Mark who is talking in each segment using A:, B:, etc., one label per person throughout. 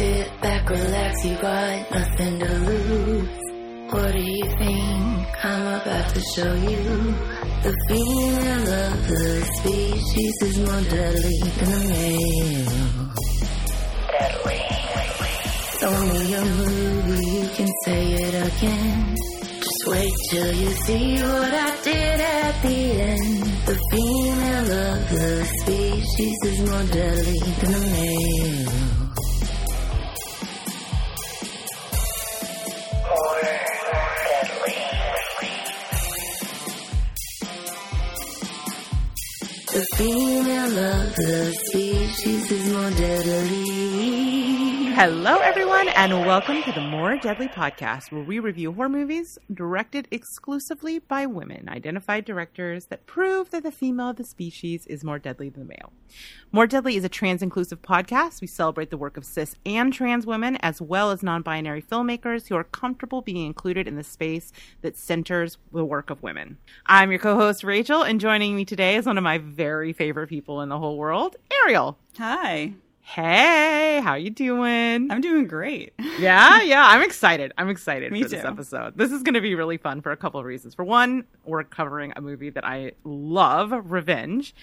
A: Sit back, relax, you got nothing to lose. What do you think I'm about to show you? The female of the species is more deadly than the male. Deadly. Show me a movie, you can say it again. Just wait till you see what I did at the end. The female of the species is more deadly than the male. Deadly.
B: Hello, everyone, and welcome to the More Deadly podcast, where we review horror movies directed exclusively by women, identified directors that prove that the female of the species is more deadly than the male. More Deadly is a trans inclusive podcast. We celebrate the work of cis and trans women, as well as non binary filmmakers who are comfortable being included in the space that centers the work of women. I'm your co host, Rachel, and joining me today is one of my very favorite people in the whole world, Ariel.
C: Hi.
B: Hey, how you doing?
C: I'm doing great.
B: Yeah, yeah, I'm excited. I'm excited
C: Me
B: for this
C: too.
B: episode. This is going to be really fun for a couple of reasons. For one, we're covering a movie that I love, Revenge.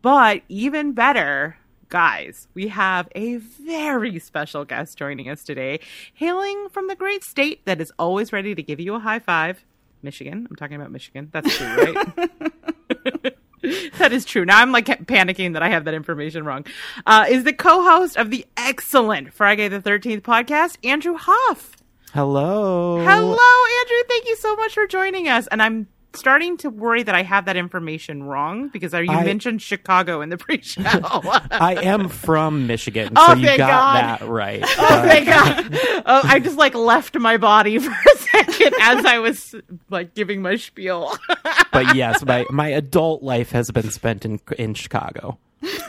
B: But even better, guys, we have a very special guest joining us today, hailing from the great state that is always ready to give you a high five. Michigan. I'm talking about Michigan. That's true, right? that is true. Now I'm like panicking that I have that information wrong. Uh, is the co-host of the excellent Frigay the 13th podcast, Andrew Huff.
D: Hello.
B: Hello, Andrew. Thank you so much for joining us. And I'm starting to worry that I have that information wrong because you
D: I-
B: mentioned Chicago in the pre-show.
D: I am from Michigan,
B: Oh,
D: so you
B: thank
D: got
B: God.
D: that right.
B: Oh my god! Oh, I just like left my body for a second as I was like giving my spiel.
D: but yes, my, my adult life has been spent in in Chicago.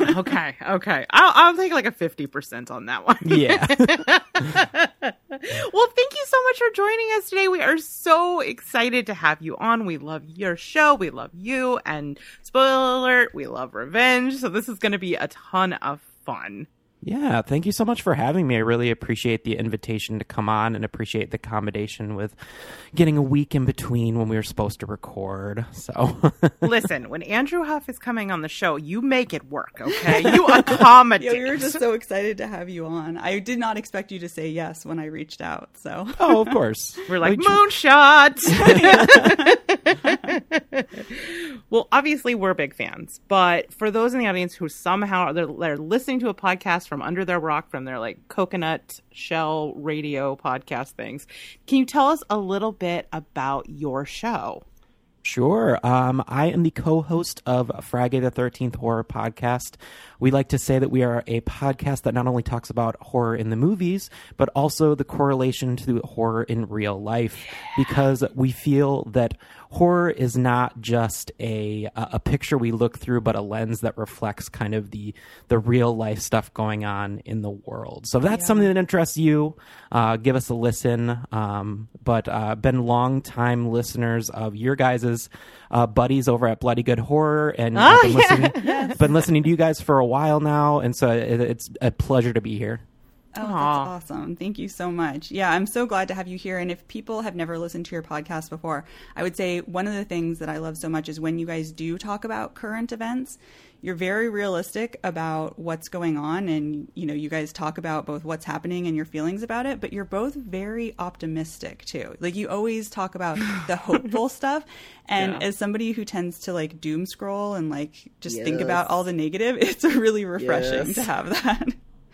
B: okay, okay. I'll, I'll take like a fifty percent on that one.
D: Yeah.
B: Well, thank you so much for joining us today. We are so excited to have you on. We love your show. We love you. And spoiler alert, we love revenge. So this is going to be a ton of fun.
D: Yeah, thank you so much for having me. I really appreciate the invitation to come on and appreciate the accommodation with getting a week in between when we were supposed to record. So
B: Listen, when Andrew Huff is coming on the show, you make it work, okay? You accommodate.
C: Yeah, we were just so excited to have you on. I did not expect you to say yes when I reached out. So
D: Oh, of course.
B: We're like
D: We-
B: moonshot. well, obviously we're big fans, but for those in the audience who somehow they're, they're listening to a podcast from under their rock, from their like coconut shell radio podcast things, can you tell us a little bit about your show?
D: Sure. Um, I am the co-host of Frigay the Thirteenth Horror Podcast. We like to say that we are a podcast that not only talks about horror in the movies, but also the correlation to horror in real life, because we feel that horror is not just a a picture we look through, but a lens that reflects kind of the the real life stuff going on in the world. So if that's something that interests you, uh, give us a listen. Um, but uh, been long time listeners of your guys' uh, buddies over at Bloody Good Horror, and I've been, listening, been listening to you guys for a while now, and so it, it's a pleasure to be here.
C: Oh,
B: Aw.
C: that's awesome. Thank you so much. Yeah, I'm so glad to have you here. And if people have never listened to your podcast before, I would say one of the things that I love so much is when you guys do talk about current events, you're very realistic about what's going on and you know, you guys talk about both what's happening and your feelings about it, but you're both very optimistic too. Like you always talk about the hopeful stuff. And
B: Yeah.
C: as somebody who tends to like doom scroll and like just think about all the negative, it's really refreshing
E: Yes.
C: to have that.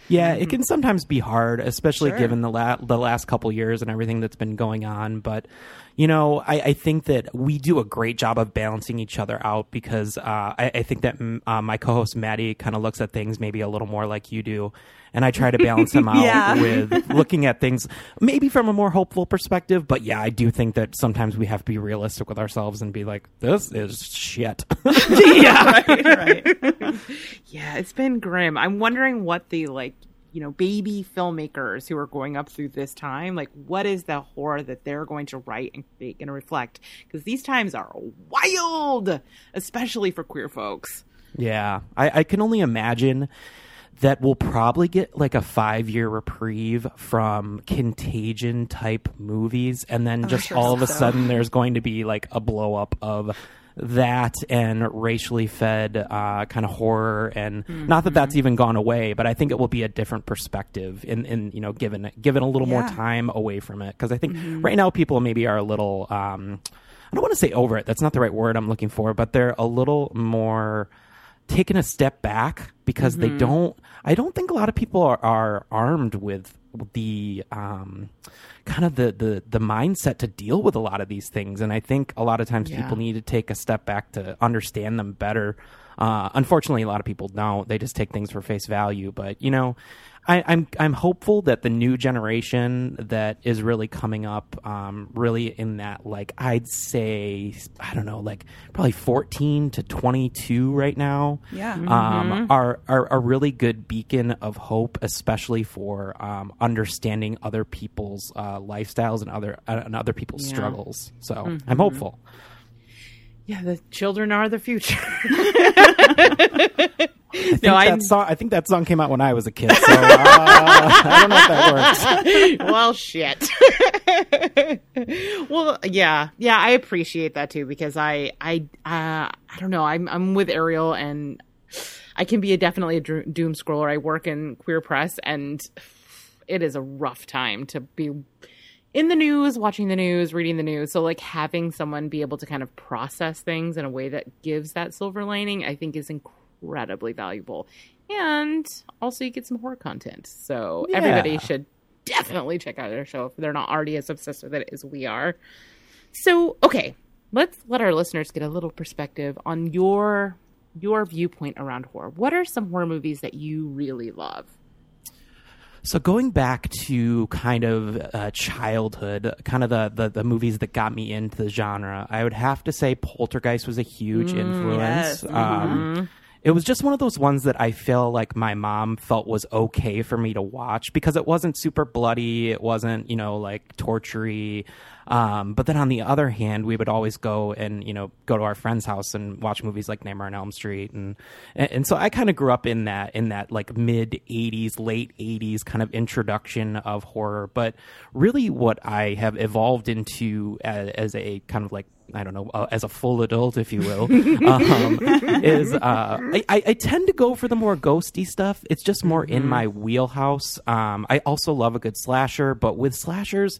D: Yeah, it can sometimes be hard, especially
C: Sure.
D: given the la- the last couple years and everything that's been going on. But you know, I, I think that we do a great job of balancing each other out because uh, I, I think that mm, uh, my co-host Maddie kind of looks at things maybe a little more like you do, and I try to balance them out
C: Yeah.
D: with looking at things maybe from a more hopeful perspective. But yeah, I do think that sometimes we have to be realistic with ourselves and be like, "This is shit."
B: yeah.
C: right, right.
B: Yeah, it's been grim. I'm wondering what the like, you know, baby filmmakers who are going up through this time, like what is the horror that they're going to write and create and reflect? Because these times are wild, especially for queer folks.
D: Yeah, I, I can only imagine that will probably get like a five year reprieve from contagion type movies and then just
C: sure
D: all of a
C: so.
D: sudden there's going to be like a blow up of that and racially fed uh, kind of horror and not that that's even gone away but i think it will be a different perspective in, in you know given given a little more time away from it because i think right now people maybe are a little um, i don't want to say over it that's not the right word i'm looking for but they're a little more taken a step back because they don't i don't think a lot of people are, are armed with the um, kind of the, the the mindset to deal with a lot of these things. And i think a lot of times
B: Yeah.
D: people need to take a step back to understand them better. Uh, unfortunately a lot of people don't. They just take things for face value. But you know I, I'm I'm hopeful that the new generation that is really coming up, um, really in that like I'd say I don't know like probably 14 to 22 right now,
C: Yeah.
D: um, are, are a really good beacon of hope, especially for um, understanding other people's uh, lifestyles and other uh, and other people's
B: Yeah.
D: struggles. So I'm hopeful.
B: Yeah, the children are the future.
D: I think,
B: No, I-
D: that song, I think that song came out when I was a kid, so uh, I don't know if that works.
B: well, shit. well, yeah, yeah, I appreciate that too because I, I, uh, I don't know. I'm, I'm with Ariel, and I can be a definitely a doom scroller. I work in queer press, and it is a rough time to be in the news, watching the news, reading the news. So, like, having someone be able to kind of process things in a way that gives that silver lining, I think is incredibly valuable. And also, you get some horror content. So, everybody should definitely check out our show if they're not already as obsessed with it as we are. So, okay, let's let our listeners get a little perspective on your your viewpoint around horror. What are some horror movies that you really love?
D: So going back to kind of uh, childhood, kind of the, the the movies that got me into the genre, I would have to say Poltergeist was a huge influence.
C: yes.
D: Um, It was just one of those ones that I feel like my mom felt was okay for me to watch because it wasn't super bloody, it wasn't you know like tortury. Um, but then on the other hand, we would always go and you know go to our friend's house and watch movies like Nightmare on Elm Street, and and, and so I kind of grew up in that in that like mid '80s, late '80s kind of introduction of horror. But really, what I have evolved into as, as a kind of like I don't know, uh, as a full adult, if you will, um, is uh, I, I, I tend to go for the more ghosty stuff. It's just more in my wheelhouse. Um, I also love a good slasher, but with slashers,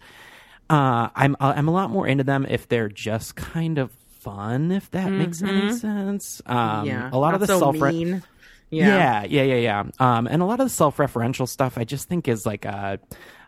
D: uh, I'm I'm a lot more into them if they're just kind of fun, if that makes any sense. Um,
B: yeah,
D: a lot of the
B: so
D: self
B: mean.
D: yeah. yeah, yeah, yeah, Um, and a lot of the self-referential stuff, I just think is like, uh,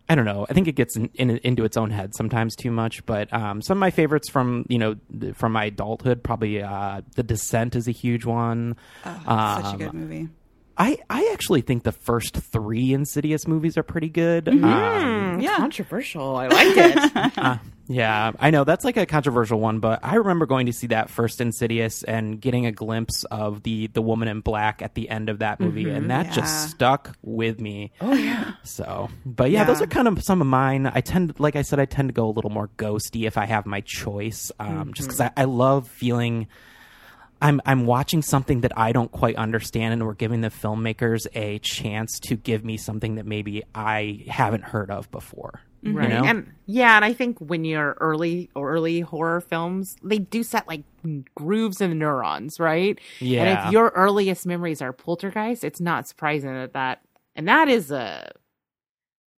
D: I don't know. I think it gets in, in, into its own head sometimes too much. But um, some of my favorites from you know from my adulthood, probably uh, The Descent is a huge one.
C: Such a
D: Um,
C: good movie.
D: I I actually think the first three Insidious movies are pretty good. Um,
B: Mm,
C: Yeah.
B: controversial. I liked it.
D: uh, yeah, I know that's like a controversial one, but I remember going to see that first Insidious and getting a glimpse of the the woman in black at the end of that movie, and that
C: Yeah.
D: just stuck with me.
B: oh yeah.
D: So, but yeah, those are kind of some of mine. I tend, like I said, I tend to go a little more ghosty if I have my choice, um, just because I, I love feeling. I'm I'm watching something that I don't quite understand, and we're giving the filmmakers a chance to give me something that maybe I haven't heard of before. you
B: Right.
D: know?
B: And yeah, and I think when you're early early horror films, they do set like grooves in the neurons, right?
D: Yeah.
B: And if your earliest memories are poltergeist, it's not surprising that that and that is a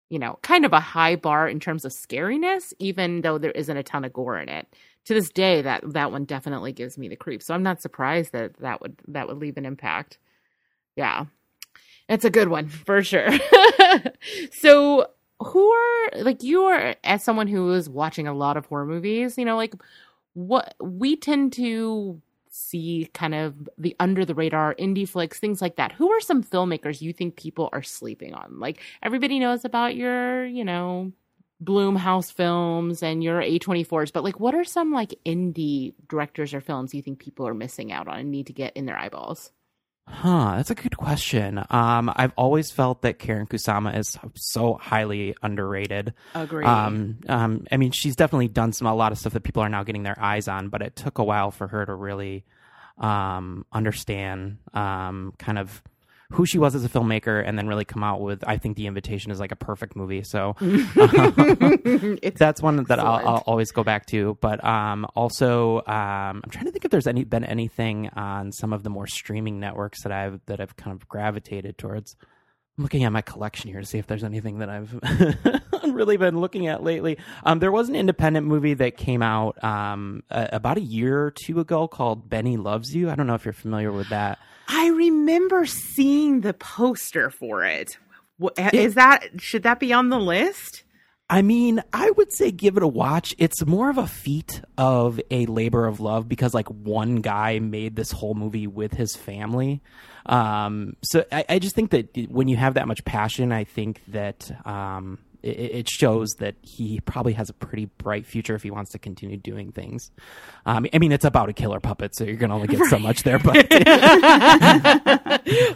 B: you know, kind of a high bar in terms of scariness, even though there isn't a ton of gore in it. To this day, that that one definitely gives me the creep. So I'm not surprised that that would that would leave an impact. Yeah, it's a good one for sure. so who are like you are as someone who is watching a lot of horror movies you know like what we tend to see kind of the under the radar indie flicks things like that who are some filmmakers you think people are sleeping on like everybody knows about your you know Blumhouse films and your a24s but like what are some like indie directors or films you think people are missing out on and need to get in their eyeballs
D: Huh, that's a good question. Um, I've always felt that Karyn Kusama is so highly underrated.
B: agree
D: Um, um, I mean, she's definitely done some a lot of stuff that people are now getting their eyes on, but it took a while for her to really um, understand um, kind of who she was as a filmmaker, and then really come out with. I think The Invitation is like a perfect movie. So that's one that I'll, I'll, always go back to. But um, also, um, I'm trying to think if there's any been anything on some of the more streaming networks that I've that I've kind of gravitated towards. I'm looking at my collection here to see if there's anything that I've really been looking at lately. Um, there was an independent movie that came out um, a- about a year or two ago called Benny Loves You. I don't know if you're familiar with that.
B: I remember seeing the poster for it. Is that should that be on the list?
D: I mean, I would say give it a watch. It's more of a feat of a labor of love because like one guy made this whole movie with his family. Um, so I, I just think that when you have that much passion, I think that um, it, it shows that he probably has a pretty bright future if he wants to continue doing things. Um, I mean, it's about a killer puppet, so you're gonna only get so much there, but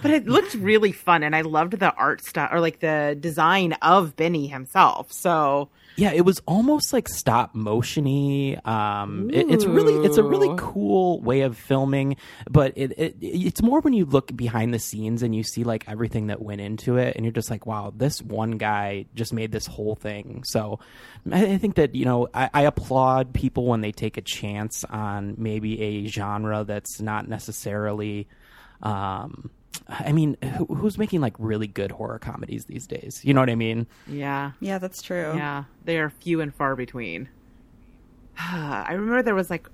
B: But it looked really fun, and I loved the art style or like the design of Benny himself. So
D: Yeah, it was almost like stop motiony. Um, it, it's really it's a really cool way of filming, but it, it it's more when you look behind the scenes and you see like everything that went into it, and you're just like, wow, this one guy just made this whole thing. So I, I think that you know I, I applaud people when they take a chance on maybe a genre that's not necessarily. Um, I mean, who, who's making like really good horror comedies these days? You know what I mean?
B: yeah,
C: Yeah, that's true.
B: yeah, they are few and far between. I remember there was like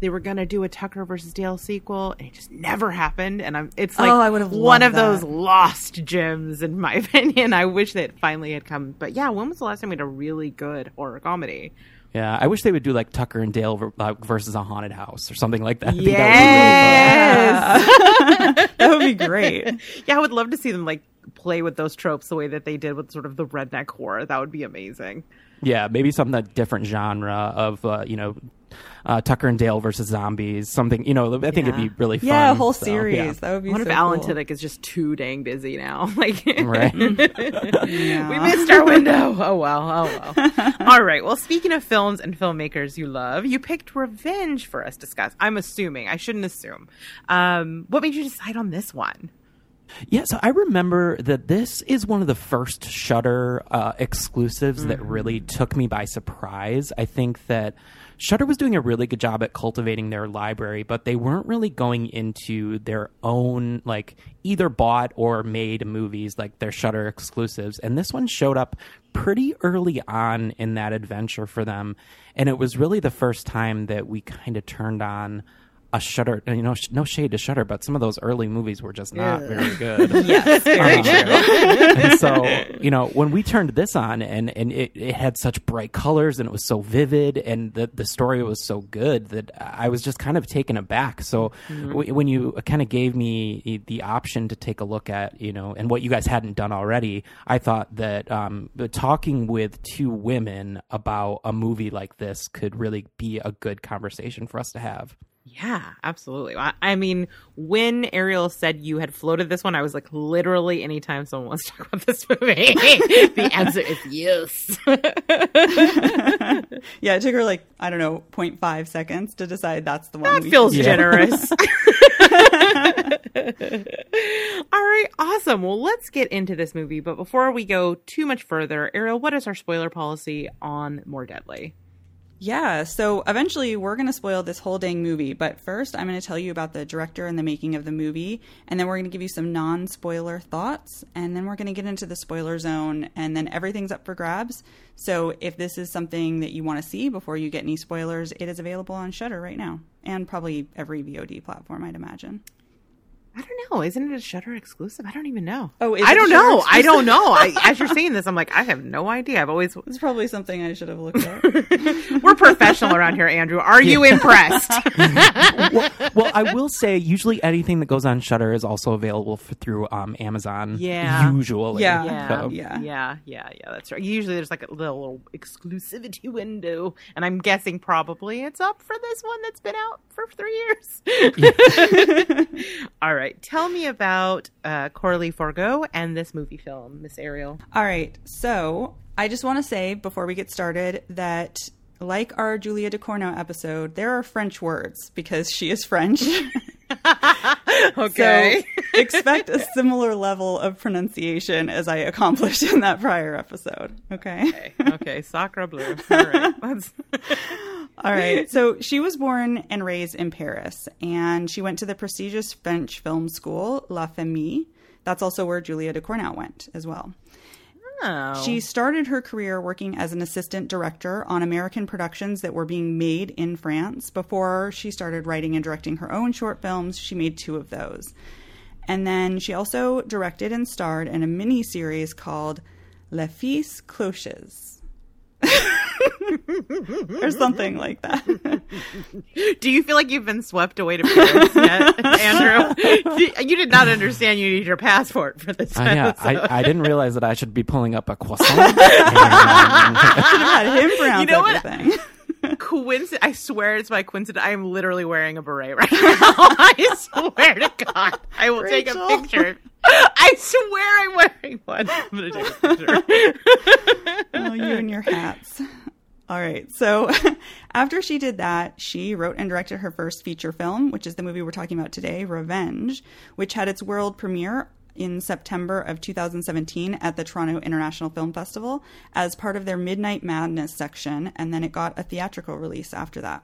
B: they were gonna do a Tucker versus Dale sequel, and it just never happened. And I'm it's like
C: Oh, I would've
B: one
C: loved
B: of those lost gems, in my opinion. I wish that finally had come. But yeah, when was the last time we had a really good horror comedy?
D: Yeah, I wish they would do like Tucker and Dale uh, versus a haunted house or something like that. I think that would be really.
B: Yes.
C: that would be great.
B: yeah, I would love to see them like play with those tropes the way that they did with sort of the redneck horror. That would be amazing.
D: Yeah, maybe something that different genre of uh, you know uh, Tucker and Dale versus zombies. Something you know. I think it'd be really fun.
C: Yeah, a whole
D: so,
C: series.
D: yeah.
C: That would be
B: What
C: so
B: if Alan
C: cool.
B: Tudyk is just too dang busy now? Like,
D: Right.
C: Yeah.
B: we missed our window. Oh well. Oh well. All right. Well, speaking of films and filmmakers you love, you picked Revenge for us to discuss. I'm assuming. I shouldn't assume. Um, what made you decide on this one?
D: Yeah, so I remember that this is one of the first Shudder uh, exclusives that really took me by surprise. I think that Shudder was doing a really good job at cultivating their library, but they weren't really going into their own like either bought or made movies like their Shudder exclusives. And this one showed up pretty early on in that adventure for them, and it was really the first time that we kind of turned on a Shudder. You know, sh- no shade to Shudder, but some of those early movies were just not very good.
C: Yes,
D: Um, and so, you know, when we turned this on and, and it, it had such bright colors and it was so vivid and the, the story was so good that I was just kind of taken aback. So w- when you kind of gave me the option to take a look at, you know, and what you guys hadn't done already, I thought that um, talking with two women about a movie like this could really be a good conversation for us to have.
B: Yeah, absolutely. I, I mean, when Ariel said you had floated this one, I was like, literally, anytime someone wants to talk about this movie, the answer is yes.
C: yeah, it took her like, I don't know, 0.5 seconds to decide that's the one.
B: that feels
D: Yeah.
B: generous. All right, awesome. Well, let's get into this movie. But before we go too much further, Ariel, what is our spoiler policy on More Deadly?
C: Yeah, so eventually we're going to spoil this whole dang movie, but first I'm going to tell you about the director and the making of the movie, and then we're going to give you some non spoiler thoughts, and then we're going to get into the spoiler zone, and then everything's up for grabs. So if this is something that you want to see before you get any spoilers, it is available on Shudder right now, and probably every VOD platform, I'd imagine.
B: I don't know. Isn't it a Shudder exclusive? I don't even know.
C: Oh, is
B: I
C: it
B: don't
C: Shudder
B: know. I don't know. I, as you're saying this, I'm like, I have no idea. I've always
C: It's probably something I should have looked up.
B: we're professional around here, Andrew. Are you impressed?
D: well, well, I will say, usually anything that goes on Shudder is also available for, through um, Amazon.
B: Yeah.
D: usually.
C: Yeah.
B: Yeah,
D: So-
C: Yeah.
B: yeah, yeah, yeah. That's right. Usually, there's like a little, little exclusivity window, and I'm guessing probably it's up for this one that's been out for three years. All right, tell me about uh, Coralie Fargeat and this movie film, Miss Ariel.
C: All right. So I just want to say before we get started that, like our Julia Ducournau episode, there are French words because she is French.
B: Okay.
C: expect a similar level of pronunciation as I accomplished in that prior episode. Okay.
B: Okay, okay, Sacre Bleu. All right, let's.
C: All right. So she was born and raised in Paris, and she went to the prestigious French film school, La Fémis. That's also where Julia Ducournau went as well.
B: Oh.
C: She started her career working as an assistant director on American productions that were being made in France. Before she started writing and directing her own short films, she made two of those. And then she also directed and starred in a mini series called Les Fils Cloches. or something like that.
B: Do you feel like you've been swept away to Paris yet, Andrew? you did not understand you need your passport for this.
D: Uh, yeah. I, I didn't realize that I should be pulling up a croissant. And-
C: had him pronounce
B: You know what?
C: everything.
B: coincidence. I swear it's by coincidence. I am literally wearing a beret right now. I swear to God, I will take a picture. I swear I'm wearing one. I'm gonna take a picture.
C: oh, you and your hats. All right. So after she did that, she wrote and directed her first feature film, which is the movie we're talking about today, Revenge, which had its world premiere in September of 2017 at the Toronto International Film Festival as part of their Midnight Madness section, and then it got a theatrical release after that.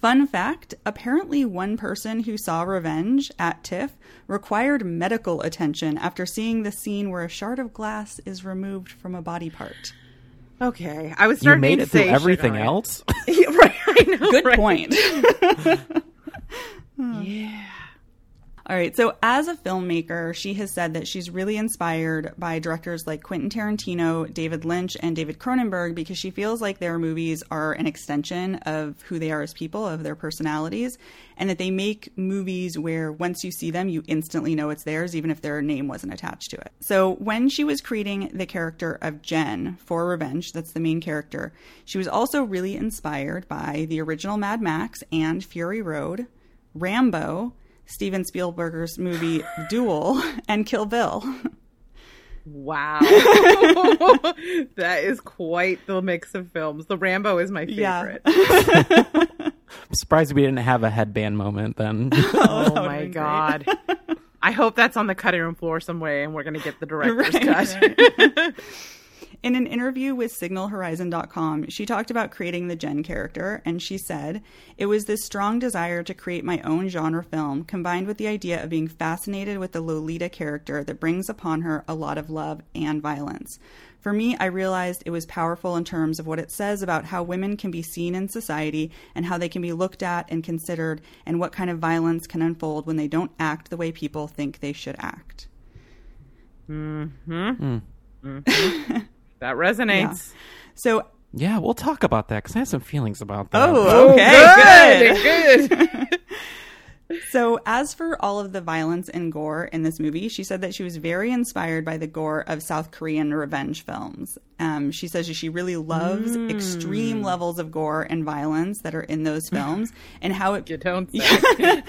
C: Fun fact apparently, one person who saw Revenge at TIFF required medical attention after seeing the scene where a shard of glass is removed from a body part.
B: Okay, I was
D: you made
B: to
D: it through everything else.
B: Yeah, right, I know.
C: Good
B: right?
C: point.
B: Yeah.
C: All right. So, as a filmmaker, she has said that she's really inspired by directors like Quentin Tarantino, David Lynch, and David Cronenberg because she feels like their movies are an extension of who they are as people, of their personalities, and that they make movies where once you see them, you instantly know it's theirs, even if their name wasn't attached to it. So, when she was creating the character of Jen for Revenge, that's the main character, she was also really inspired by the original Mad Max and Fury Road, Rambo. Steven Spielberg's movie Duel and Kill Bill.
B: Wow. that is quite the mix of films. The Rambo is my
C: Yeah.
B: favorite.
D: I'm surprised we didn't have a headband moment then.
B: Oh, oh,
C: would've
B: my god. I hope that's on the cutting room floor some way and we're going to get the director's
C: Right,
B: cut.
C: In an interview with SignalHorizon.com, she talked about creating the Jen character, and she said, It was this strong desire to create my own genre film, combined with the idea of being fascinated with the Lolita character that brings upon her a lot of love and violence. For me, I realized it was powerful in terms of what it says about how women can be seen in society and how they can be looked at and considered, and what kind of violence can unfold when they don't act the way people think they should act. Mm-hmm. Hmm. Mm-hmm.
B: that resonates.
C: So
D: yeah, we'll talk about that because I have some feelings about that.
C: Oh, oh okay,
B: good. good.
C: So, as for all of the violence and gore in this movie, she said that she was very inspired by the gore of South Korean revenge films. Um, she says that she really loves extreme levels of gore and violence that are in those films, and how it
B: You don't say.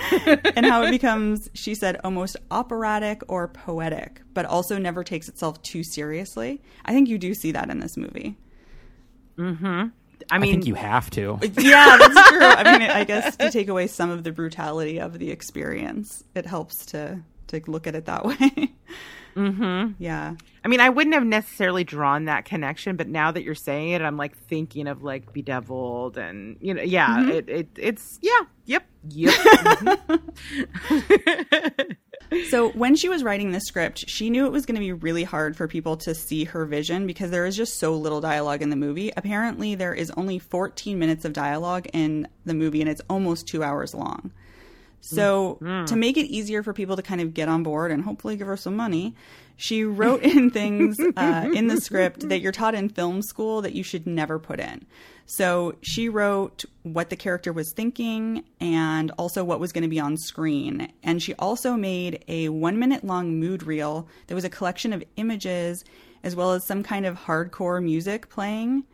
C: and how it becomes, she said, almost operatic or poetic, but also never takes itself too seriously. I think you do see that in this movie.
B: I
D: I
B: mean, I
D: think you have to.
C: Yeah, that's true. I mean, I guess to take away some of the brutality of the experience, it helps to to look at it that way. mm-hmm. Yeah.
B: I mean, I wouldn't have necessarily drawn that connection, but now that you're saying it, I'm like thinking of like Bedeviled and you know, yeah,
C: Mm-hmm.
B: it, it it's yeah, yep, yep. Mhm.
C: So when she was writing this script, she knew it was going to be really hard for people to see her vision because there is just so little dialogue in the movie. Apparently, there is only 14 minutes of dialogue in the movie, and it's almost two hours long. So to make it easier for people to kind of get on board and hopefully give her some money, she wrote in things uh, in the script that you're taught in film school that you should never put in. So she wrote what the character was thinking and also what was going to be on screen. And she also made a one minute long mood reel that was a collection of images as well as some kind of hardcore music playing.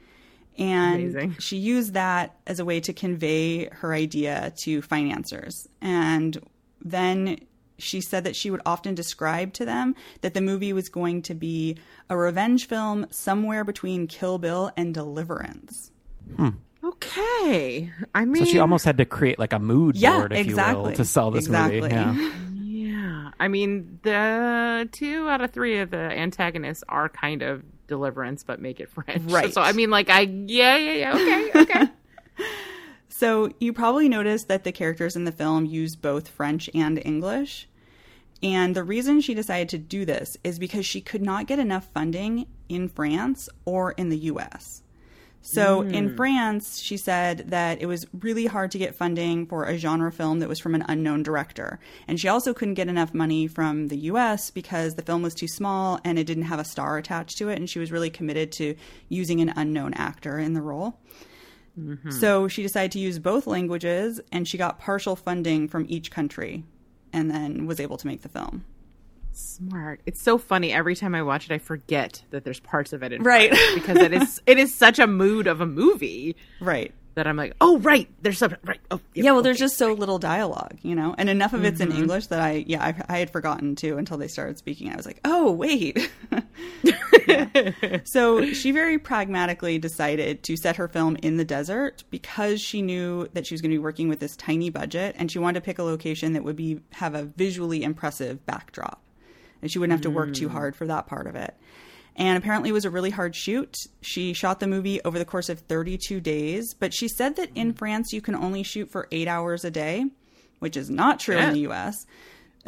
C: And
B: Amazing.
C: she used that as a way to convey her idea to financiers. And then she said that she would often describe to them that the movie was going to be a revenge film somewhere between Kill Bill and Deliverance. Hmm.
B: okay. I mean,
D: So she almost had to create like a mood
C: Yeah,
D: board, if you will, to sell this
C: Exactly.
D: movie. Yeah.
B: yeah. I mean, the two out of three of the antagonists are kind of Deliverance, but make it French.
C: Right.
B: So I mean, like, I yeah, yeah, yeah. Okay, okay.
C: So you probably noticed that the characters in the film use both French and English. And the reason she decided to do this is because she could not get enough funding in France or in the US. So in mm. France, she said that it was really hard to get funding for a genre film that was from an unknown director. And she also couldn't get enough money from the US because the film was too small and it didn't have a star attached to it. And she was really committed to using an unknown actor in the role. Mm-hmm. So she decided to use both languages and she got partial funding from each country and then was able to make the film.
B: Smart. It's so funny. Every time I watch it, I forget that there's parts of it in
C: Right.
B: Because it is it is such a mood of a movie
C: Right.
B: that I'm like, oh right, there's something right. Oh
C: Yeah, well, there's just so little dialogue, you know, and enough of it's in mm-hmm. English that I, yeah, I, I had forgotten too until they started speaking. I was like, oh, wait. So she very pragmatically decided to set her film in the desert because she knew that she was going to be working with this tiny budget and she wanted to pick a location that would be have a visually impressive backdrop. And she wouldn't have to work too mm. hard for that part of it. And apparently, it was a really hard shoot. She shot the movie over the course of 32 days, but she said that in mm. France, you can only shoot for eight hours a day, which is not true
B: Yeah.
C: in the US.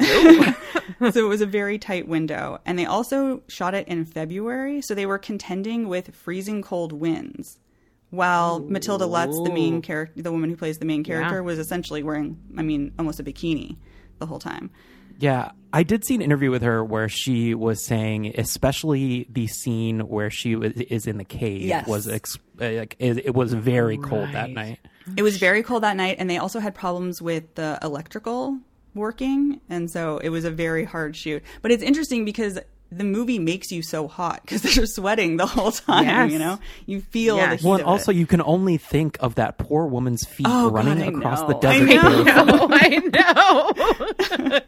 C: so it was a very tight window. And they also shot it in February, so they were contending with freezing cold winds. While Matilda Lutz, the main character, the woman who plays the main character,
B: Yeah.
C: was essentially wearing, I mean, almost a bikini the whole time.
D: Yeah, I did see an interview with her where she was saying, especially the scene where she was, is in the cave,
C: Yes.
D: was ex- uh, like it, it was very cold that night.
C: It was very cold that night, and they also had problems with the electrical working, and so it was a very hard shoot. But it's interesting because the movie makes you so hot because they're sweating the whole time.
B: Yes.
C: You know, you feel
B: Yes.
C: the heat
D: Well,
C: of
D: also
C: it.
D: you can only think of that poor woman's feet
C: Oh,
D: running
C: I
D: across
C: know.
D: the
C: I
D: desert.
C: know.
B: Oh, I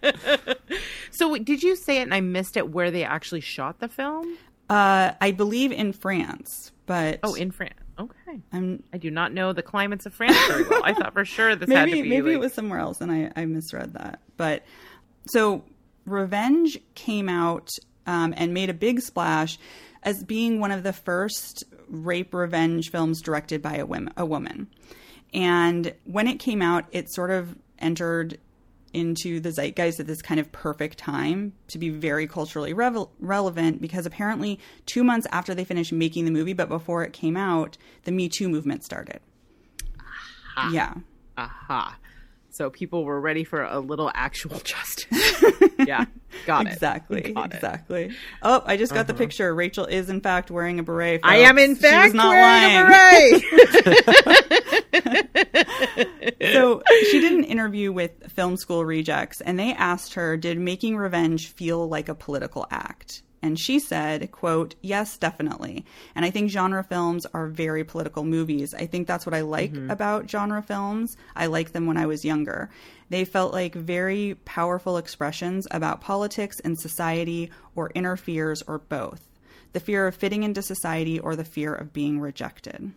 B: know. so did you say it and I missed it where they actually shot the film?
C: uh, I believe in France, but
B: Oh, in France. Okay.
C: I'm
B: I do not know the climates of France very well. I thought for sure this had to be
C: maybe it was somewhere else, and I, I misread that. But so Revenge came out um, and made a big splash as being one of the first rape revenge films directed by a woman. A woman. And when it came out, it sort of entered into the zeitgeist at this kind of perfect time to be very culturally revel- relevant because apparently two months after they finished making the movie, but before it came out, the Me Too movement started. Yeah.
B: Aha. So people were ready for a little actual justice. yeah. Got it.
C: Exactly.
B: Got it.
C: Exactly. Oh, I just got the uh-huh. picture. Rachel is in fact wearing a beret.
B: I am in
C: folks.
B: Fact
C: not
B: wearing
C: lying.
B: a beret.
C: so she did an interview with Film School Rejects, and they asked her, "Did making Revenge feel like a political act?" And she said, "quote Yes, definitely. And I think genre films are very political movies. I think that's what I like mm-hmm. about genre films. I liked them when I was younger. They felt like very powerful expressions about politics and society, or inner fears, or both." The fear of fitting into society or the fear of being rejected.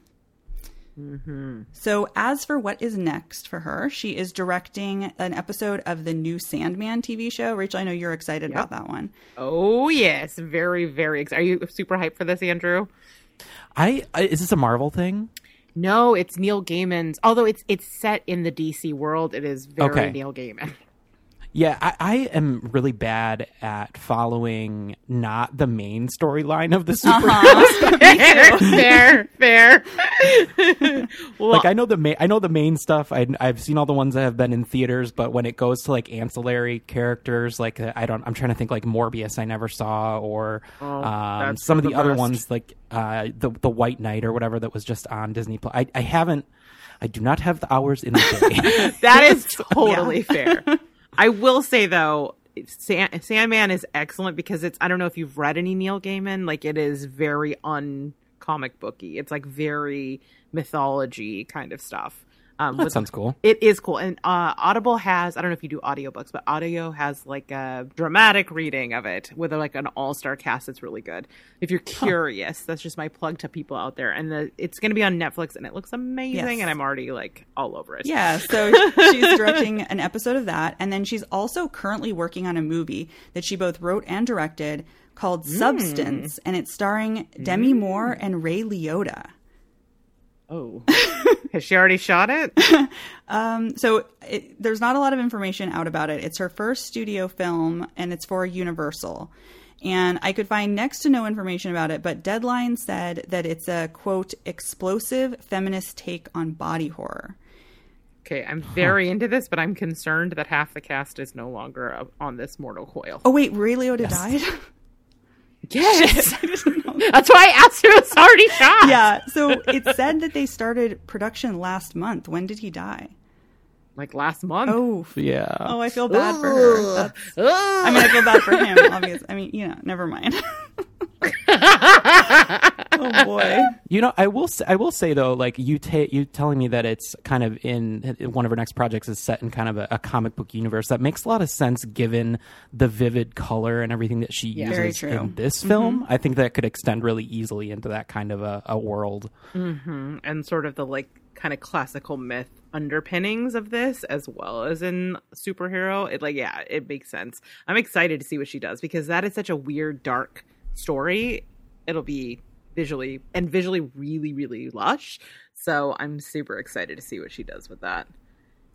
C: Mm-hmm. So, as for what is next for her, she is directing an episode of the new Sandman TV show. Rachel, I know you're excited about that one.
B: oh yes, very very. Ex- Are you super hyped for this, Andrew?
D: I, I is this a Marvel thing?
B: No, it's Neil Gaiman's. Although it's it's set in the DC world, it is very
D: Okay.
B: Neil Gaiman.
D: Yeah, I, I am really bad at following not the main storyline of the superheroes.
B: fair, fair, fair. well,
D: Like I know the main, I know the main stuff. I, I've seen all the ones that have been in theaters, but when it goes to like ancillary characters, like uh, I don't, I'm trying to think like Morbius, I never saw, or um,
B: Oh, that's
D: some of
B: the
D: the, other ones like uh, the the White Knight or whatever that was just on Disney Plus. I, I haven't. I do not have the hours in the day.
B: that is totally fair. I will say though, Sand- Sandman is excellent because it's. I don't know if you've read any Neil Gaiman. Like it is very un comic booky. It's like very mythology kind of stuff. Um,
D: That
B: with-
D: sounds cool.
B: it is cool. And uh, Audible has, I don't know if you do audiobooks, but Audio has like a dramatic reading of it with like an all star cast. It's really good. If you're curious, that's just my plug to people out there. And the, it's going to be on Netflix and it looks amazing.
C: Yes.
B: And I'm already like all over it.
C: Yeah, so she's directing an episode of that. And then she's also currently working on a movie that she both wrote and directed called Substance. And it's starring Demi Moore and Ray Liotta.
B: Oh. Has she already shot it?
C: Um, so it, there's not a lot of information out about it. It's her first studio film, and it's for Universal. And I could find next to no information about it, but Deadline said that it's a quote explosive feminist take on body horror.
B: Okay, I'm very into this, but I'm concerned that half the cast is no longer on this mortal coil.
C: Oh wait, Ray Liotta died.
B: Yes. That's why I asked if it's already shot.
C: yeah. So it said that they started production last month. When did he die?
B: Like last month.
C: Oh,
D: Yeah.
C: oh, I feel bad for her. That's, I mean, I feel bad for him. Obviously, I mean, you know, never mind. oh boy.
D: You know, I will. Say, I will say though, like you, ta- you telling me that it's kind of in one of her next projects is set in kind of a, a comic book universe. That makes a lot of sense given the vivid color and everything that she
C: Very
D: uses in this mm-hmm. film. I think that could extend really easily into that kind of a, a world. Mm-hmm.
B: and sort of the like kind of classical myth underpinnings of this as well as in superhero it like yeah it makes sense i'm excited to see what she does because that is such a weird dark story it'll be visually and visually really really lush so i'm super excited to see what she does with that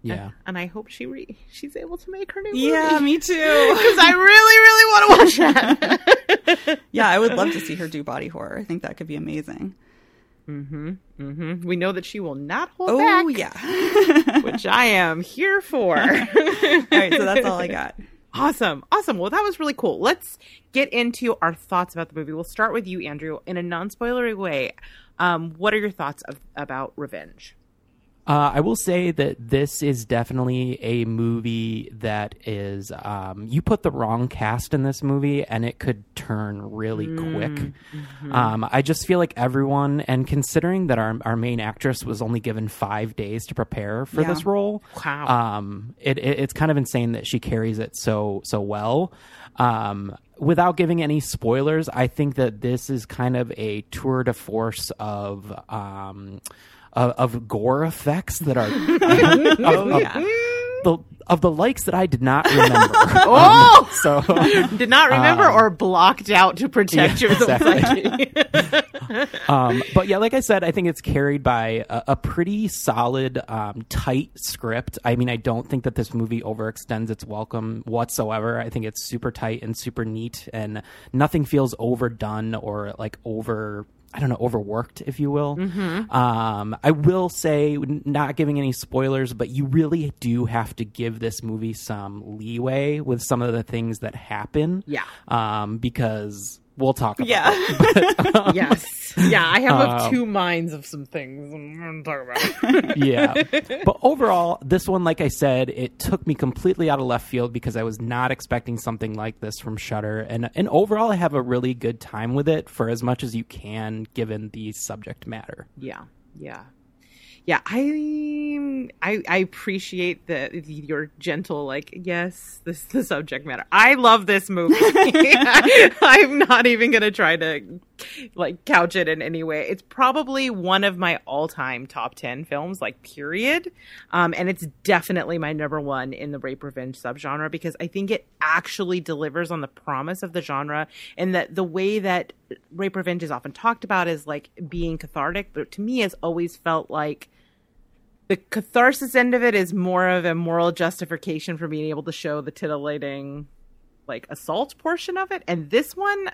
D: Yeah.
B: and i hope she re- she's able to make her new
C: Yeah,
B: movie
C: me too.
B: because i really really want to watch that
C: Yeah, I would love to see her do body horror. I think that could be amazing.
B: Mm hmm Mm-hmm. we know that she will not hold
C: Oh
B: back
C: yeah.
B: which i am here for
C: all right, so that's all I got.
B: Awesome. Awesome. Well, that was really cool. Let's get into our thoughts about the movie. We'll start with you, Andrew, in a non spoilery way. Um, what are your thoughts of, about Revenge?
D: Uh, I will say that this is definitely a movie that is. Um, you put the wrong cast in this movie, and it could turn really quick. Um, I just feel like everyone, and considering that our our main actress was only given five days to prepare for
C: Yeah.
D: this role,
B: Wow.
D: um, it, it, it's kind of insane that she carries it so so well. Um, without giving any spoilers, I think that this is kind of a tour de force of um, of, of gore effects that are
C: Oh yeah.
D: The of the likes that I did not remember.
B: Oh!
D: so
B: Did not remember or blocked out to protect
D: Yeah,
B: your
D: exactly. um, but yeah, like I said, I think it's carried by a, a pretty solid, um, tight script. I mean, I don't think that this movie overextends its welcome whatsoever. I think it's super tight and super neat, and nothing feels overdone or like over. I don't know, overworked, if you will. Um, I will say, not giving any spoilers, but you really do have to give this movie some leeway with some of the things that happen.
B: Yeah.
D: Um, because we'll talk about
C: Yeah.
D: it.
B: yes. Yeah, I have
D: Um,
B: two minds of some things I'm going to talk about.
D: yeah. But overall, this one, like I said, it took me completely out of left field because I was not expecting something like this from Shudder. And and overall, I have a really good time with it for as much as you can, given the subject matter.
B: Yeah, yeah, yeah. I I, I appreciate the your gentle like yes, this is the subject matter. I love this movie. I'm not even gonna try to like couch it in any way. It's probably one of my all time top ten films, like period. Um, and it's definitely my number one in the rape revenge subgenre because I think it actually delivers on the promise of the genre and that the way that rape revenge is often talked about is like being cathartic, but to me has always felt like the catharsis end of it is more of a moral justification for being able to show the titillating like assault portion of it and this one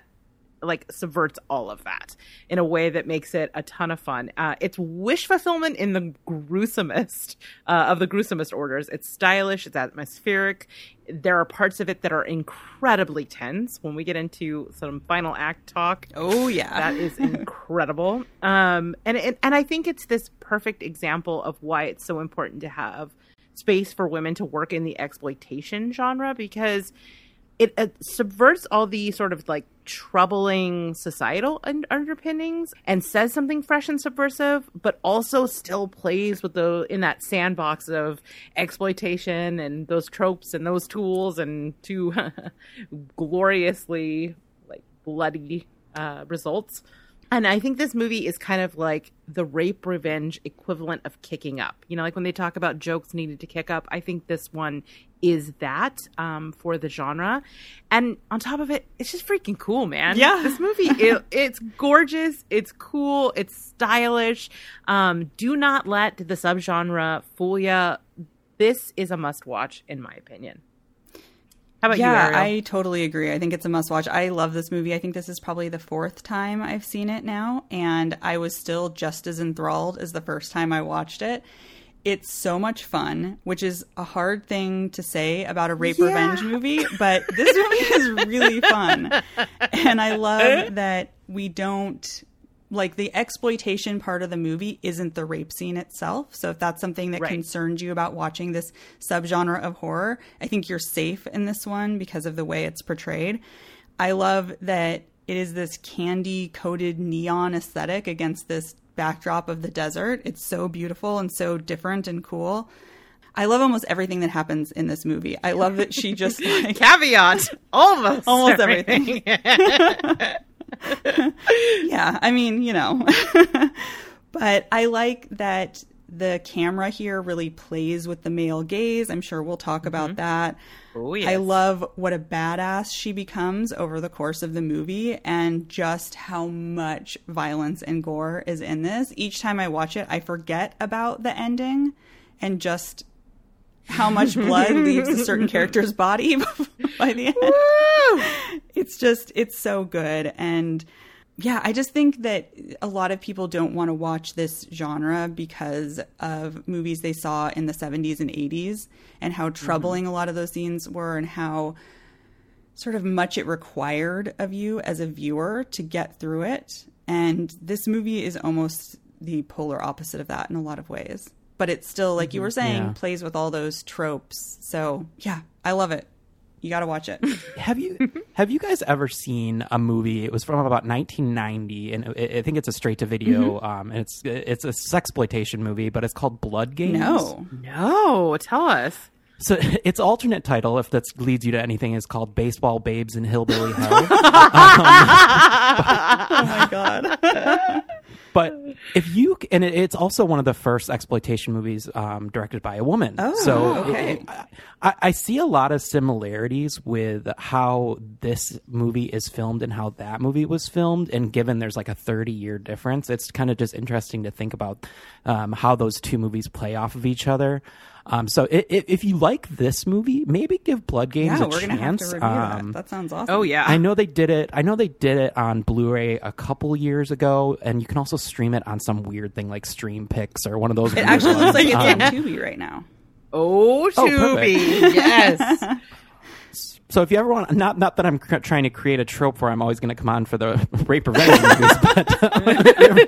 B: like subverts all of that in a way that makes it a ton of fun. Uh, it's wish fulfillment in the gruesomest uh, of the gruesomest orders. It's stylish. It's atmospheric. There are parts of it that are incredibly tense. When we get into some final act talk,
C: Oh yeah.
B: that is incredible. Um, and, and and I think it's this perfect example of why it's so important to have space for women to work in the exploitation genre because it uh, subverts all the sort of like troubling societal un- underpinnings and says something fresh and subversive, but also still plays with the in that sandbox of exploitation and those tropes and those tools and to gloriously like bloody uh, results. And I think this movie is kind of like the rape revenge equivalent of kicking up. You know, like when they talk about jokes needed to kick up, I think this one is that um, for the genre. And on top of it, it's just freaking cool, man.
C: Yeah.
B: This movie, it, it's gorgeous. It's cool. It's stylish. Um, do not let the subgenre fool you. This is a must watch, in my opinion. How about
C: yeah,
B: you, Ariel?
C: I totally agree. I think it's a must watch. I love this movie. I think this is probably the fourth time I've seen it now, and I was still just as enthralled as the first time I watched it. It's so much fun, which is a hard thing to say about a rape
B: Yeah.
C: revenge movie, but this movie is really fun. And I love that we don't like the exploitation part of the movie isn't the rape scene itself. So if that's something that
B: Right.
C: concerns you about watching this subgenre of horror, I think you're safe in this one because of the way it's portrayed. I love that it is this candy coated neon aesthetic against this backdrop of the desert. It's so beautiful and so different and cool. I love almost everything that happens in this movie. I love that she just like
B: Caveat, almost,
C: Almost
B: everything.
C: yeah, I mean, you know. but I like that the camera here really plays with the male gaze. I'm sure we'll talk about mm-hmm. that.
B: Oh,
C: I love what a badass she becomes over the course of the movie and just how much violence and gore is in this. Each time I watch it, I forget about the ending and just how much blood leaves a certain character's body by the end. It's just it's so good. And yeah i just think that a lot of people don't want to watch this genre because of movies they saw in the 70s and 80s and how mm-hmm. troubling a lot of those scenes were and how sort of much it required of you as a viewer to get through it. And this movie is almost the polar opposite of that in a lot of ways but it's still like you were saying
D: Yeah.
C: plays with all those tropes so yeah i love it you got to watch it
D: Have you have you guys ever seen a movie? It was from about 1990, and I I think it's a straight to video.
C: Mm-hmm.
D: Um, and it's it's a sexploitation movie, but it's called Blood Games.
C: no
B: No, tell us.
D: So its alternate title, if that leads you to anything, is called Baseball Babes in Hillbilly Hell.
C: oh my god
D: but if you and it, it's also one of the first exploitation movies um, directed by a woman.
C: Oh,
D: so
C: okay.
D: it- I, I see a lot of similarities with how this movie is filmed and how that movie was filmed. And given there's like a 30 year difference, it's kind of just interesting to think about um, how those two movies play off of each other. Um, so i i if you like this movie, maybe give Blood Games
C: yeah
D: a
C: we're gonna have
D: chance.
C: to review
D: Um,
C: that that sounds awesome
B: Oh yeah.
D: I know they did it. I know they did it on Blu-ray a couple years ago, and you can also stream it on some weird thing like Stream Pix or one of those.
C: it
D: weird
C: actually looks like it's
D: Um,
C: on Tubi right now
B: Oh,
D: perfect.
B: Tubi. yes.
D: so if you ever want, not not that I'm cr- trying to create a trope where I'm always going to come on for the rape revenge movies, but if, you ever,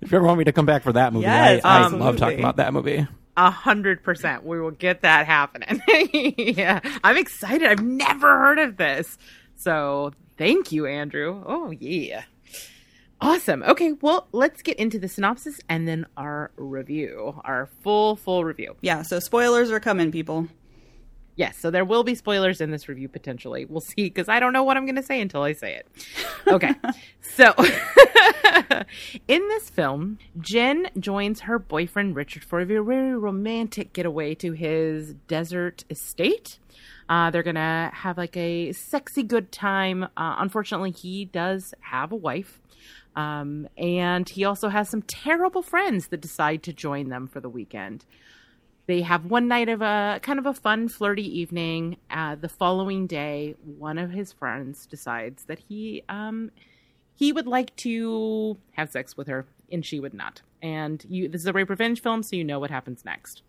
D: if you ever want me to come back for that movie,
C: Yes,
D: I, I love talking about that movie.
B: A hundred percent. We will get that happening. yeah. I'm excited. I've never heard of this. So thank you, Andrew. Oh yeah. Awesome. Okay, well, let's get into the synopsis and then our review, our full, full review.
C: yeah so spoilers are coming people
B: Yes, so there will be spoilers in this review potentially. We'll see because I don't know what I'm going to say until I say it. Okay, so in this film, Jen joins her boyfriend Richard for a very romantic getaway to his desert estate. Uh, they're gonna have like a sexy good time. Uh, unfortunately, he does have a wife. Um, and he also has some terrible friends that decide to join them for the weekend they have one night of a kind of a fun flirty evening. Uh, the following day one of his friends decides that he um he would like to have sex with her and she would not. And you this is a rape revenge film so you know what happens next.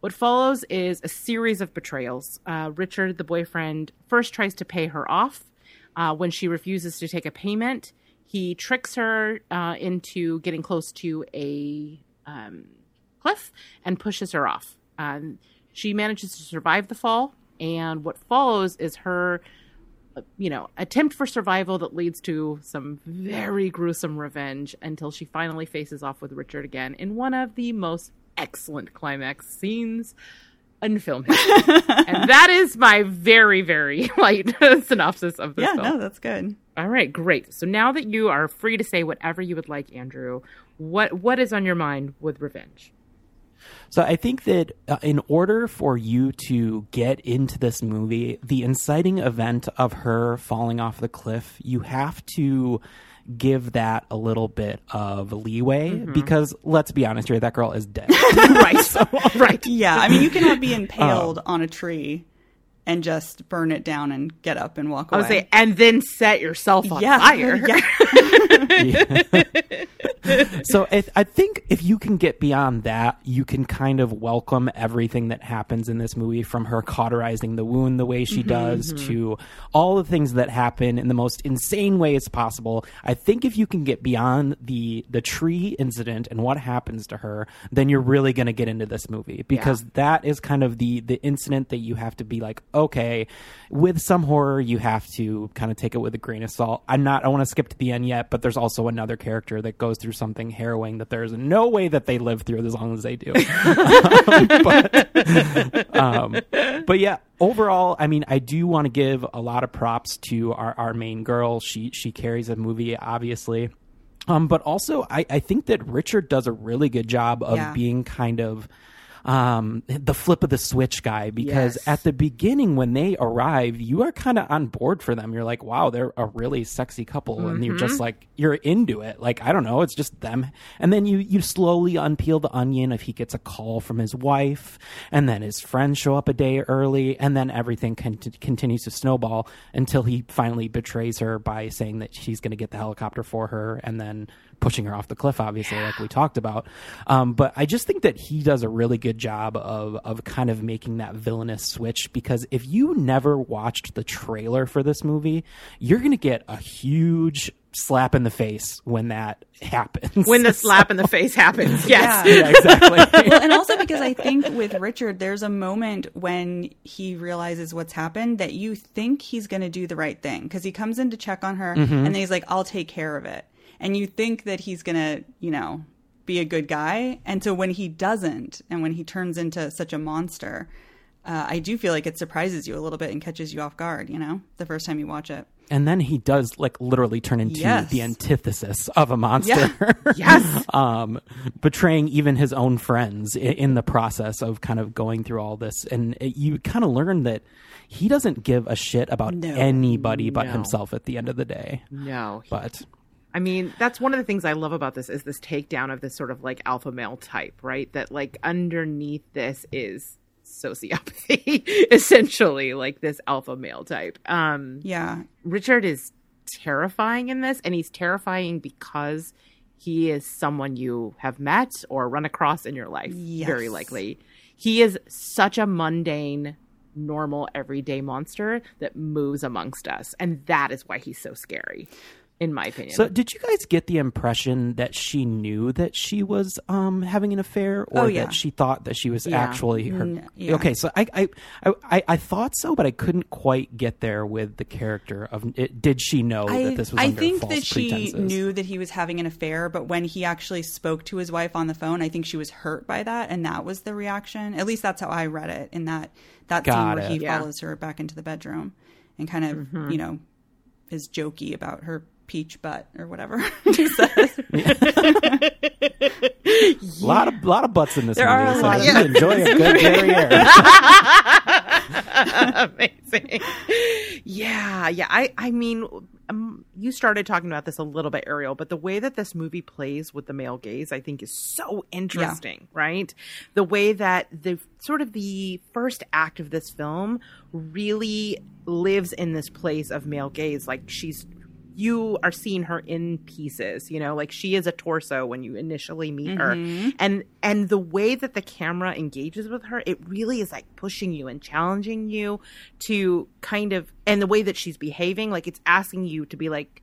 B: What follows is a series of betrayals. Uh, richard the boyfriend first tries to pay her off. Uh, when she refuses to take a payment he tricks her uh, into getting close to a um, cliff and pushes her off. Um, she manages to survive the fall, and what follows is her you know, attempt for survival that leads to some very gruesome revenge until she finally faces off with Richard again in one of the most excellent climax scenes in film history. and that is my very, very light synopsis of this
C: Yeah,
B: film.
C: no, that's good.
B: All right, great. So now that you are free to say whatever you would like, Andrew, what what is on your mind with revenge?
D: So I think that uh, in order for you to get into this movie, the inciting event of her falling off the cliff, you have to give that a little bit of leeway because let's be honest here, that girl is dead.
B: right. so, right.
C: Yeah, I mean, you cannot be impaled on a tree and just burn it down and get up and walk
B: I
C: away.
B: would say, and then set yourself on
C: yeah,
B: fire.
C: yeah.
D: so it, I think if you can get beyond that, you can kind of welcome everything that happens in this movie from her cauterizing the wound the way she mm-hmm, does mm-hmm. to all the things that happen in the most insane ways possible. I think if you can get beyond the the tree incident and what happens to her, then you're really going to get into this movie because that is kind of the the incident that you have to be like, okay, with some horror you have to kind of take it with a grain of salt. I'm not I want to skip to the end yet, but there's also another character that goes through something harrowing that there's no way that they live through as long as they do. um, but, um, but yeah, overall, I mean, I do want to give a lot of props to our, our main girl. She she carries a movie, obviously. Um, but also, I, I think that Richard does a really good job of
C: Yeah.
D: being kind of um, the flip of the switch guy because
B: Yes.
D: at the beginning when they arrive, you are kind of on board for them. You're like, wow, they're a really sexy couple, and you're just like you're into it. Like I don't know, it's just them. And then you you slowly unpeel the onion if he gets a call from his wife, and then his friends show up a day early, and then everything con- continues to snowball until he finally betrays her by saying that she's going to get the helicopter for her, and then pushing her off the cliff, obviously, like we talked about. Um, but I just think that he does a really good job of of kind of making that villainous switch because if you never watched the trailer for this movie, you're gonna get a huge slap in the face when that happens.
B: When the slap in the face happens. Yes.
C: Yeah.
D: yeah, exactly.
C: well, and also because I think with Richard, there's a moment when he realizes what's happened that you think he's going to do the right thing because he comes in to check on her
D: Mm-hmm.
C: and then he's like, I'll take care of it. And you think that he's going to, you know, be a good guy. And so when he doesn't and when he turns into such a monster, uh, I do feel like it surprises you a little bit and catches you off guard, you know, the first time you watch it.
D: and then he does like literally turn into
C: Yes.
D: the antithesis of a monster.
C: Yeah.
B: Yes.
D: um, betraying even his own friends in, in the process of kind of going through all this. And it, you kind of learn that he doesn't give a shit about
C: No.
D: anybody but
B: No.
D: himself at the end of the day.
B: No.
D: But
B: I mean, that's one of the things I love about this is this takedown of this sort of like alpha male type, right? That like underneath this is sociopathy, essentially, like this alpha male type. Um
C: Yeah.
B: Richard is terrifying in this, and he's terrifying because he is someone you have met or run across in your life,
C: Yes.
B: very likely. He is such a mundane, normal, everyday monster that moves amongst us, and that is why he's so scary, in my opinion.
D: so, did you guys get the impression that she knew that she was um, having an affair, or
C: Oh, yeah.
D: that she thought that she was
B: Yeah.
D: actually her?
C: Yeah.
D: Okay, so I, I, I- I, I thought so, but I couldn't quite get there with the character of. It, did she know
C: I,
D: that this was
C: I
D: under
C: think
D: false
C: that she
D: pretenses?
C: knew that he was having an affair, but when he actually spoke to his wife on the phone, I think she was hurt by that, and that was the reaction. At least that's how I read it in that that scene where
D: it.
C: he
B: Yeah.
C: follows her back into the bedroom and kind of
D: Mm-hmm.
C: you know is jokey about her peach butt or whatever he says.
D: A lot of lot of butts in this
C: There
D: movie.
C: are a
D: so
C: lot
D: you enjoy a good derriere.
B: amazing. Yeah, yeah. I, I mean, um, you started talking about this a little bit, Ariel, but the way that this movie plays with the male gaze, I think, is so interesting. Right? The way that the sort of the first act of this film really lives in this place of male gaze, like she's. You are seeing her in pieces, you know, like she is a torso when you initially meet her, and and the way that the camera engages with her, it really is like pushing you and challenging you to kind of, and the way that she's behaving, like it's asking you to be like,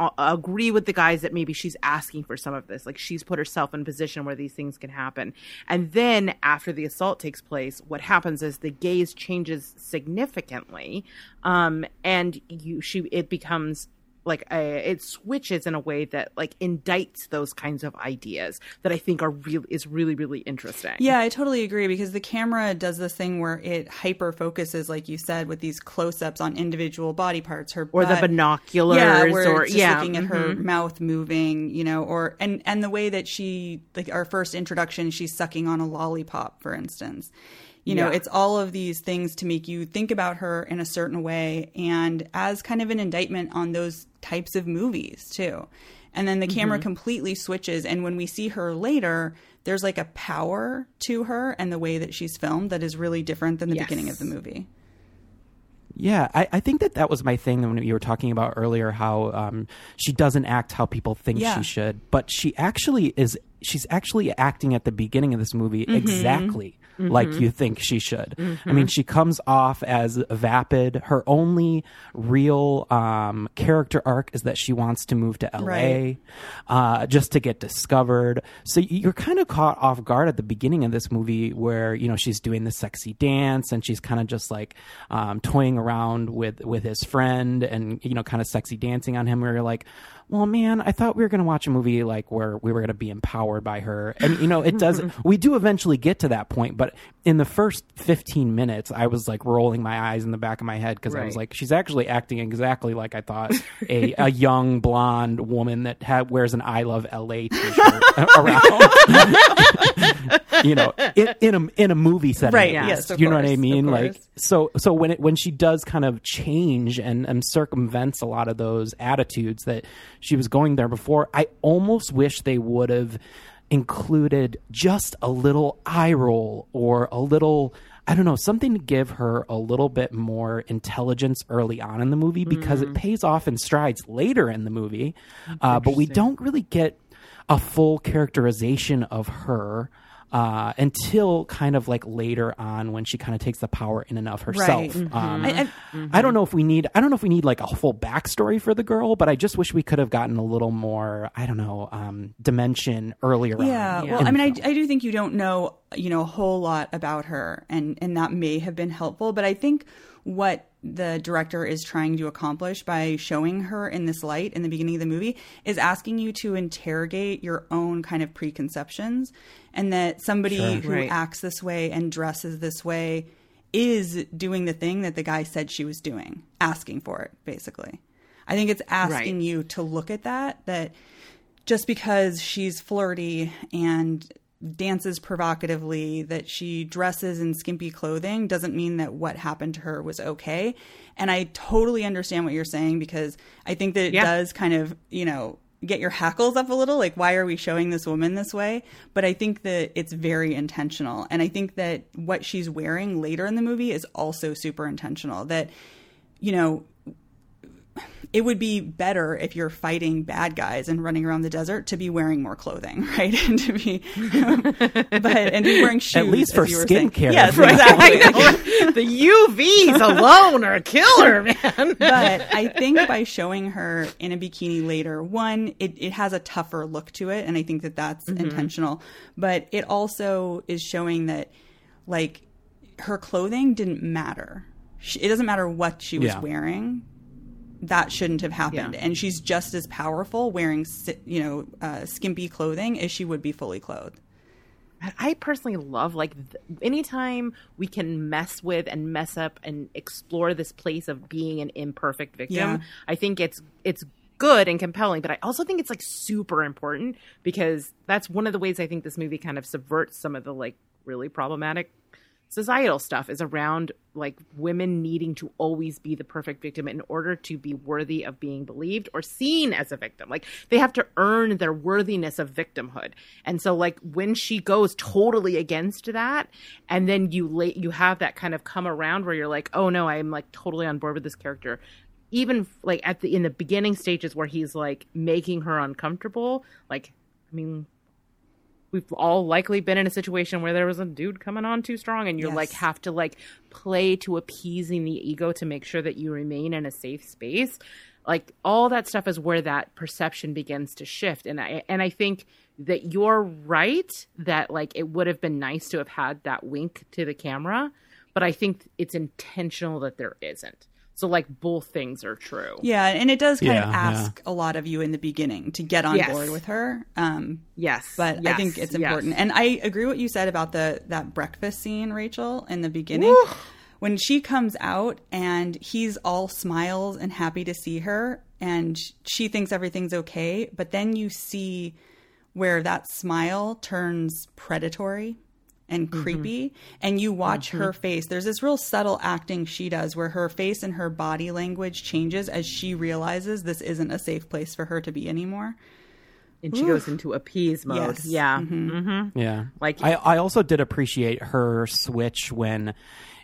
B: uh, agree with the guys that maybe she's asking for some of this. Like she's put herself in a position where these things can happen. And then after the assault takes place, what happens is the gaze changes significantly, um, and you she it becomes like a, it switches in a way that like indicts those kinds of ideas that I think are real is really really interesting.
C: Yeah, I totally agree because the camera does this thing where it hyper focuses, like you said, with these close ups on individual body parts, her
B: or
C: butt.
B: the binoculars,
C: yeah, where
B: or yeah,
C: looking at her
B: mhm.
C: mouth moving, you know, or and and the way that she like our first introduction, she's sucking on a lollipop, for instance. You know,
B: Yeah.
C: it's all of these things to make you think about her in a certain way and as kind of an indictment on those types of movies too. And then the camera
B: Mm-hmm.
C: completely switches and when we see her later, there's like a power to her and the way that she's filmed that is really different than the
B: Yes.
C: beginning of the movie.
D: Yeah, I, I think that that was my thing when you were talking about earlier how um, she doesn't act how people think
C: Yeah.
D: she should, but she actually is. She's actually acting at the beginning of this movie
C: Mm-hmm.
D: exactly like you think she should. I mean, she comes off as vapid. Her only real um, character arc is that she wants to move to LA
C: Right.
D: uh, just to get discovered. So you're kind of caught off guard at the beginning of this movie where you know she's doing the sexy dance and she's kind of just like um, toying around with with his friend and you know kind of sexy dancing on him. Where you're like, well, man, I thought we were going to watch a movie like where we were going to be empowered by her, and you know it does. we do eventually get to that point, but in the first 15 minutes, I was like rolling my eyes in the back of my head because I was
B: Right.
D: like, she's actually acting exactly like I thought a, a young blonde woman that ha- wears an "I love LA" t-shirt around. you know, in, in a in a movie setting,
C: Right,
D: at
C: yes,
D: least.
C: of
D: you know what
C: course,
D: I
C: of
D: mean? Like,
C: course.
D: so so when it when she does kind of change and, and circumvents a lot of those attitudes that she was going there before, I almost wish they would have included just a little eye roll or a little I don't know, something to give her a little bit more intelligence early on in the movie because it pays off in strides later in the movie. Uh, but we don't really get a full characterization of her uh, until kind of like later on when she kind of takes the power in and of herself.
C: Right.
D: Um,
C: I- I-
D: I don't know if we need I don't know if we need like a full backstory for the girl, but I just wish we could have gotten a little more I don't know um, dimension earlier.
C: Yeah. Well, I mean, I. I do think you don't know, you know, a whole lot about her, and and that may have been helpful. But I think what the director is trying to accomplish by showing her in this light in the beginning of the movie is asking you to interrogate your own kind of preconceptions, and that somebody who
B: Right.
C: acts this way and dresses this way is doing the thing that the guy said she was doing, asking for it, basically. I think it's asking
B: Right.
C: you to look at that, that just because she's flirty and dances provocatively, that she dresses in skimpy clothing, doesn't mean that what happened to her was okay. And I totally understand what you're saying because I think that it
B: Yeah.
C: does kind of, you know, get your hackles up a little like why are we showing this woman this way but i think that it's very intentional and i think that what she's wearing later in the movie is also super intentional that you know it would be better if you're fighting bad guys and running around the desert to be wearing more clothing, right? And to be, but and to be wearing shoes.
D: At least for
C: as you were saying.
D: skincare.
C: Yes,
D: Right.
C: exactly.
B: the UVs alone are a killer, man.
C: but I think by showing her in a bikini later, one, it, it has a tougher look to it, and I think that that's
D: Mm-hmm.
C: intentional. But it also is showing that, like, her clothing didn't matter. She, it doesn't matter what she was
D: Yeah.
C: wearing. That shouldn't have happened,
B: Yeah.
C: and she's just as powerful wearing, you know, uh, skimpy clothing as she would be fully clothed.
B: I personally love like anytime we can mess with and mess up and explore this place of being an imperfect victim.
C: Yeah.
B: I think it's it's good and compelling, but I also think it's like super important because that's one of the ways I think this movie kind of subverts some of the like really problematic societal stuff is around like women needing to always be the perfect victim in order to be worthy of being believed or seen as a victim. Like they have to earn their worthiness of victimhood. And so like when she goes totally against that and then you late you have that kind of come around where you're like, "Oh no, I'm like totally on board with this character." Even like at the in the beginning stages where he's like making her uncomfortable, like I mean we've all likely been in a situation where there was a dude coming on too strong and you
C: Yes.
B: like have to like play to appeasing the ego to make sure that you remain in a safe space. Like all that stuff is where that perception begins to shift. And i and i think that you're right that like it would have been nice to have had that wink to the camera but i think it's intentional that there isn't so like both things are true
C: Yeah, and it does kind
D: Yeah,
C: of
D: yeah.
C: ask a lot of you in the beginning to get on
B: Yes.
C: board with her. Um,
B: yes
C: but I think it's
B: yes.
C: important. And I agree what you said about the that breakfast scene, Rachel, in the beginning. When she comes out and he's all smiles and happy to see her and she thinks everything's okay, but then you see where that smile turns predatory and
B: Mm-hmm.
C: creepy and you watch her face. There's this real subtle acting she does where her face and her body language changes as she realizes this isn't a safe place for her to be anymore.
B: And she goes into appease mode.
C: Yes.
B: yeah.
D: Yeah.
B: Like-
D: I, I also did appreciate her switch when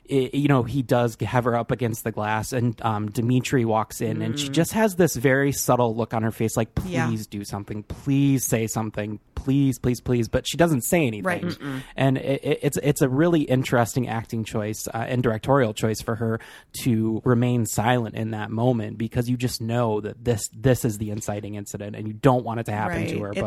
D: i you know he does have her up against the glass and um, Dimitri walks in and she just has this very subtle look on her face like please
C: Yeah.
D: do something. Please say something please please please but she doesn't say anything
C: Right.
D: and it, it- it's it's a really interesting acting choice uh, and directorial choice for her to remain silent in that moment because you just know that this this is the inciting incident and you don't want it to happen to her
C: It's-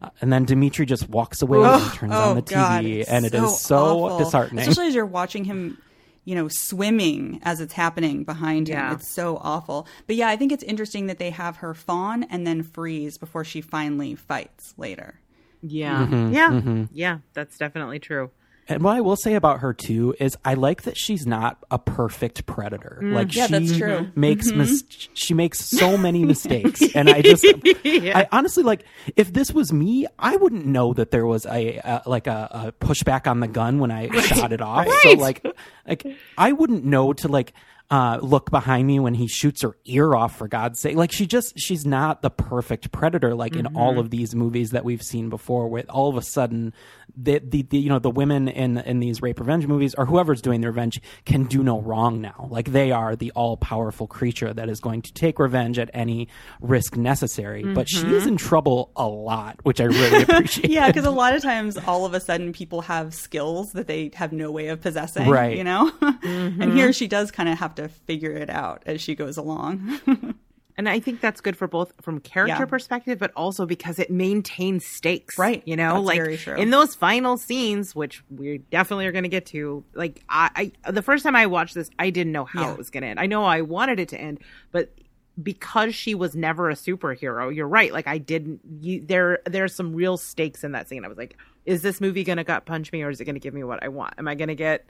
D: but uh, and then Dimitri just walks away and turns on the TV
C: it's
D: and it is so
C: awful.
D: disheartening
C: Especially as you're watching him, you know, swimming as it's happening behind him.
B: Yeah.
C: It's so awful. But yeah, I think it's interesting that they have her fawn and then freeze before she finally fights later.
B: Yeah.
D: Mm-hmm,
B: yeah. Yeah. That's definitely true.
D: And what I will say about her too is I like that she's not a perfect predator. Like
C: Mm. Yeah,
D: she
C: that's true.
D: makes mis- she makes so many mistakes, and I just I honestly like if this was me, I wouldn't know that there was a, a like a, a pushback on the gun when I shot it off. So like like I wouldn't know to like. Uh, look behind me when he shoots her ear off for God's sake. Like she just she's not the perfect predator like in all of these movies that we've seen before with all of a sudden the, the, the you know the women in in these rape revenge movies or whoever's doing the revenge can do no wrong now. Like they are the all powerful creature that is going to take revenge at any risk necessary. But she is mm-hmm. in trouble a lot, which I really appreciate.
C: Yeah, because a lot of times all of a sudden people have skills that they have no way of possessing.
D: Right.
C: You know? and here mm-hmm. she does kind of have to figure it out as she goes along.
B: And I think that's good for both from character
C: Yeah.
B: perspective, but also because it maintains stakes.
C: Right.
B: You know,
C: That's
B: like in those final scenes, which we definitely are going to get to, like I, I, the first time I watched this, I didn't know how
C: Yeah.
B: it was going to end. I know I wanted it to end, but because she was never a superhero, you're right. Like I didn't, you, there, there's some real stakes in that scene. I was like, is this movie going to gut punch me or is it going to give me what I want? Am I going to get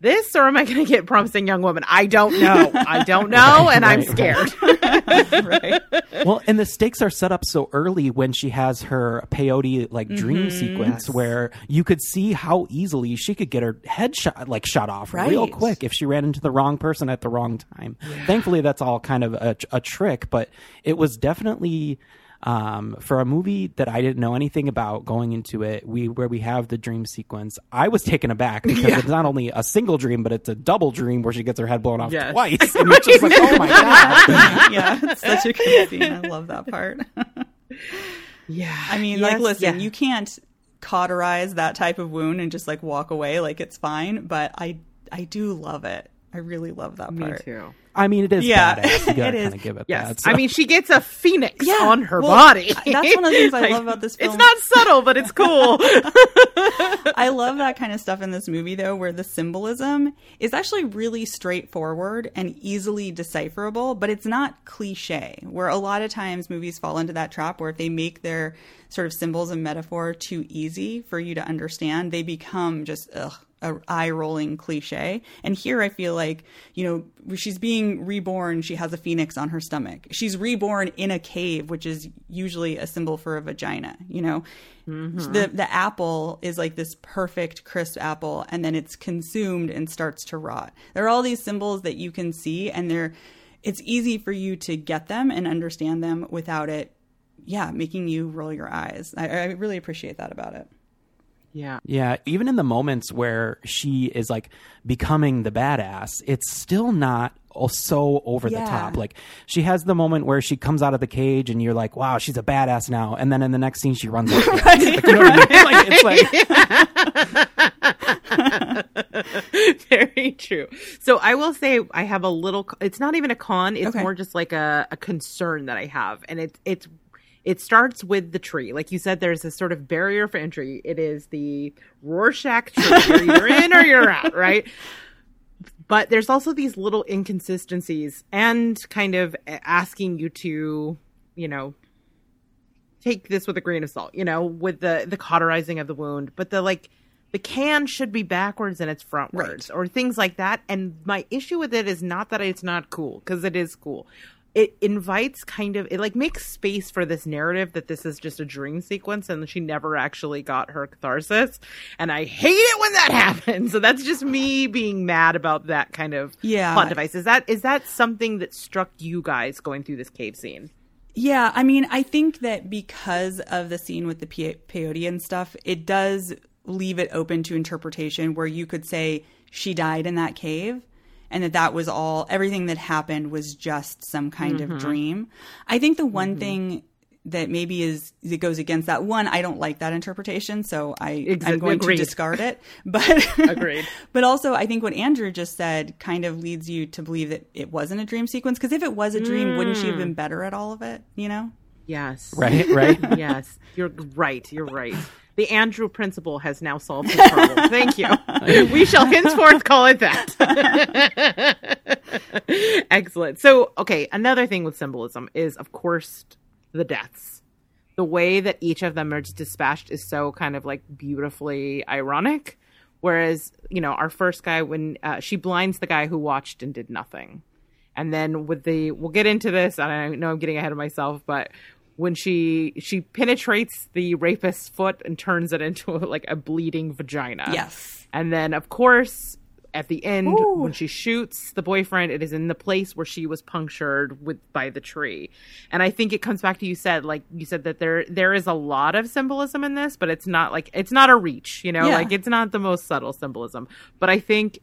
B: this or am I going to get promising young woman? I don't know. I don't know. and I'm scared.
C: right.
D: well, and the stakes are set up so early when she has her peyote like dream mm-hmm. sequence where you could see how easily she could get her head shot like shot off real quick if she ran into the wrong person at the wrong time. Thankfully, that's all kind of a, a trick, but it was definitely. Um, for a movie that I didn't know anything about going into it, we where we have the dream sequence, I was taken aback because it's not only a single dream, but it's a double dream where she gets her head blown off
B: Yes.
D: twice, and you're just like, oh my god!
C: yeah, it's such a good scene. I love that part.
B: Yeah.
C: I mean, like, listen, you can't cauterize that type of wound and just like walk away like it's fine. But I, I do love it. I really love that
B: Me
C: part.
B: too.
D: I mean, it is
C: Yeah,
D: badass. You gotta
C: it is.
D: kind of give it
B: Yes.
D: that. so-
B: I mean, she gets a phoenix
C: Yeah,
B: on her
C: well,
B: body.
C: that's one of the things I love about this film.
B: It's not subtle, but it's cool.
C: I love that kind of stuff in this movie, though, where the symbolism is actually really straightforward and easily decipherable, but it's not cliche. Where a lot of times movies fall into that trap where if they make their sort of symbols and metaphor too easy for you to understand, they become just ugh, a eye rolling cliche. And here I feel like, you know, she's being reborn, she has a phoenix on her stomach. She's reborn in a cave, which is usually a symbol for a vagina, you know. Mm-hmm. The the apple is like this perfect crisp apple and then it's consumed and starts to rot. There are all these symbols that you can see and they're it's easy for you to get them and understand them without it yeah, making you roll your eyes. I, I really appreciate that about it.
B: Yeah.
D: yeah, even in the moments where she is like becoming the badass, it's still not so over the top. Like she has the moment where she comes out of the cage and you're like, wow, she's a badass now. And then in the next scene, she runs away. Like, you know what I mean? Like, it's like,
B: Very true. So I will say I have a little. It's not even a con. It's
C: Okay.
B: more just like a, a concern that I have, and it's it's it starts with the tree. Like you said, there's a sort of barrier for entry. It is the Rorschach tree. You're in or you're out, right? But there's also these little inconsistencies and kind of asking you to, you know, take this with a grain of salt, you know, with the the cauterizing of the wound, but the like the can should be backwards and it's frontwards or things like that. And my issue with it is not that it's not cool because it is cool. It invites kind of it like makes space for this narrative that this is just a dream sequence and she never actually got her catharsis. And I hate it when that happens. So that's just me being mad about that kind of
C: Yeah.
B: plot device. Is that is that something that struck you guys going through this cave scene?
C: Yeah, I mean, I think that because of the scene with the pe- peyote and stuff, it does leave it open to interpretation where you could say she died in that cave and that that was all everything that happened was just some kind of mm-hmm. dream. I think the one mm-hmm. thing that maybe is that goes against that one, I don't like that interpretation, so I
B: Exa-
C: I'm going
B: agreed.
C: to discard it. But
B: Agreed.
C: But also, I think what Andrew just said kind of leads you to believe that it wasn't a dream sequence. Because if it was a dream, wouldn't she have been mm. better at all of it? You know?
B: Yes.
D: right, right.
B: yes, you're right. You're right. The Andrew principle has now solved the problem. Thank you. We shall henceforth call it that. Excellent. So, okay, another thing with symbolism is, of course, the deaths. The way that each of them are dispatched is so kind of like beautifully ironic. Whereas, you know, our first guy, when uh, she blinds the guy who watched and did nothing. And then with the, we'll get into this. and I know I'm getting ahead of myself, but when she she penetrates the rapist's foot and turns it into like a bleeding vagina.
C: Yes.
B: And then, of course, at the end,
C: Ooh.
B: when she shoots the boyfriend, it is in the place where she was punctured with by the tree. And I think it comes back to you said, like you said that there there is a lot of symbolism in this, but it's not like it's not a reach, you know,
C: Yeah.
B: like it's not the most subtle symbolism. But I think,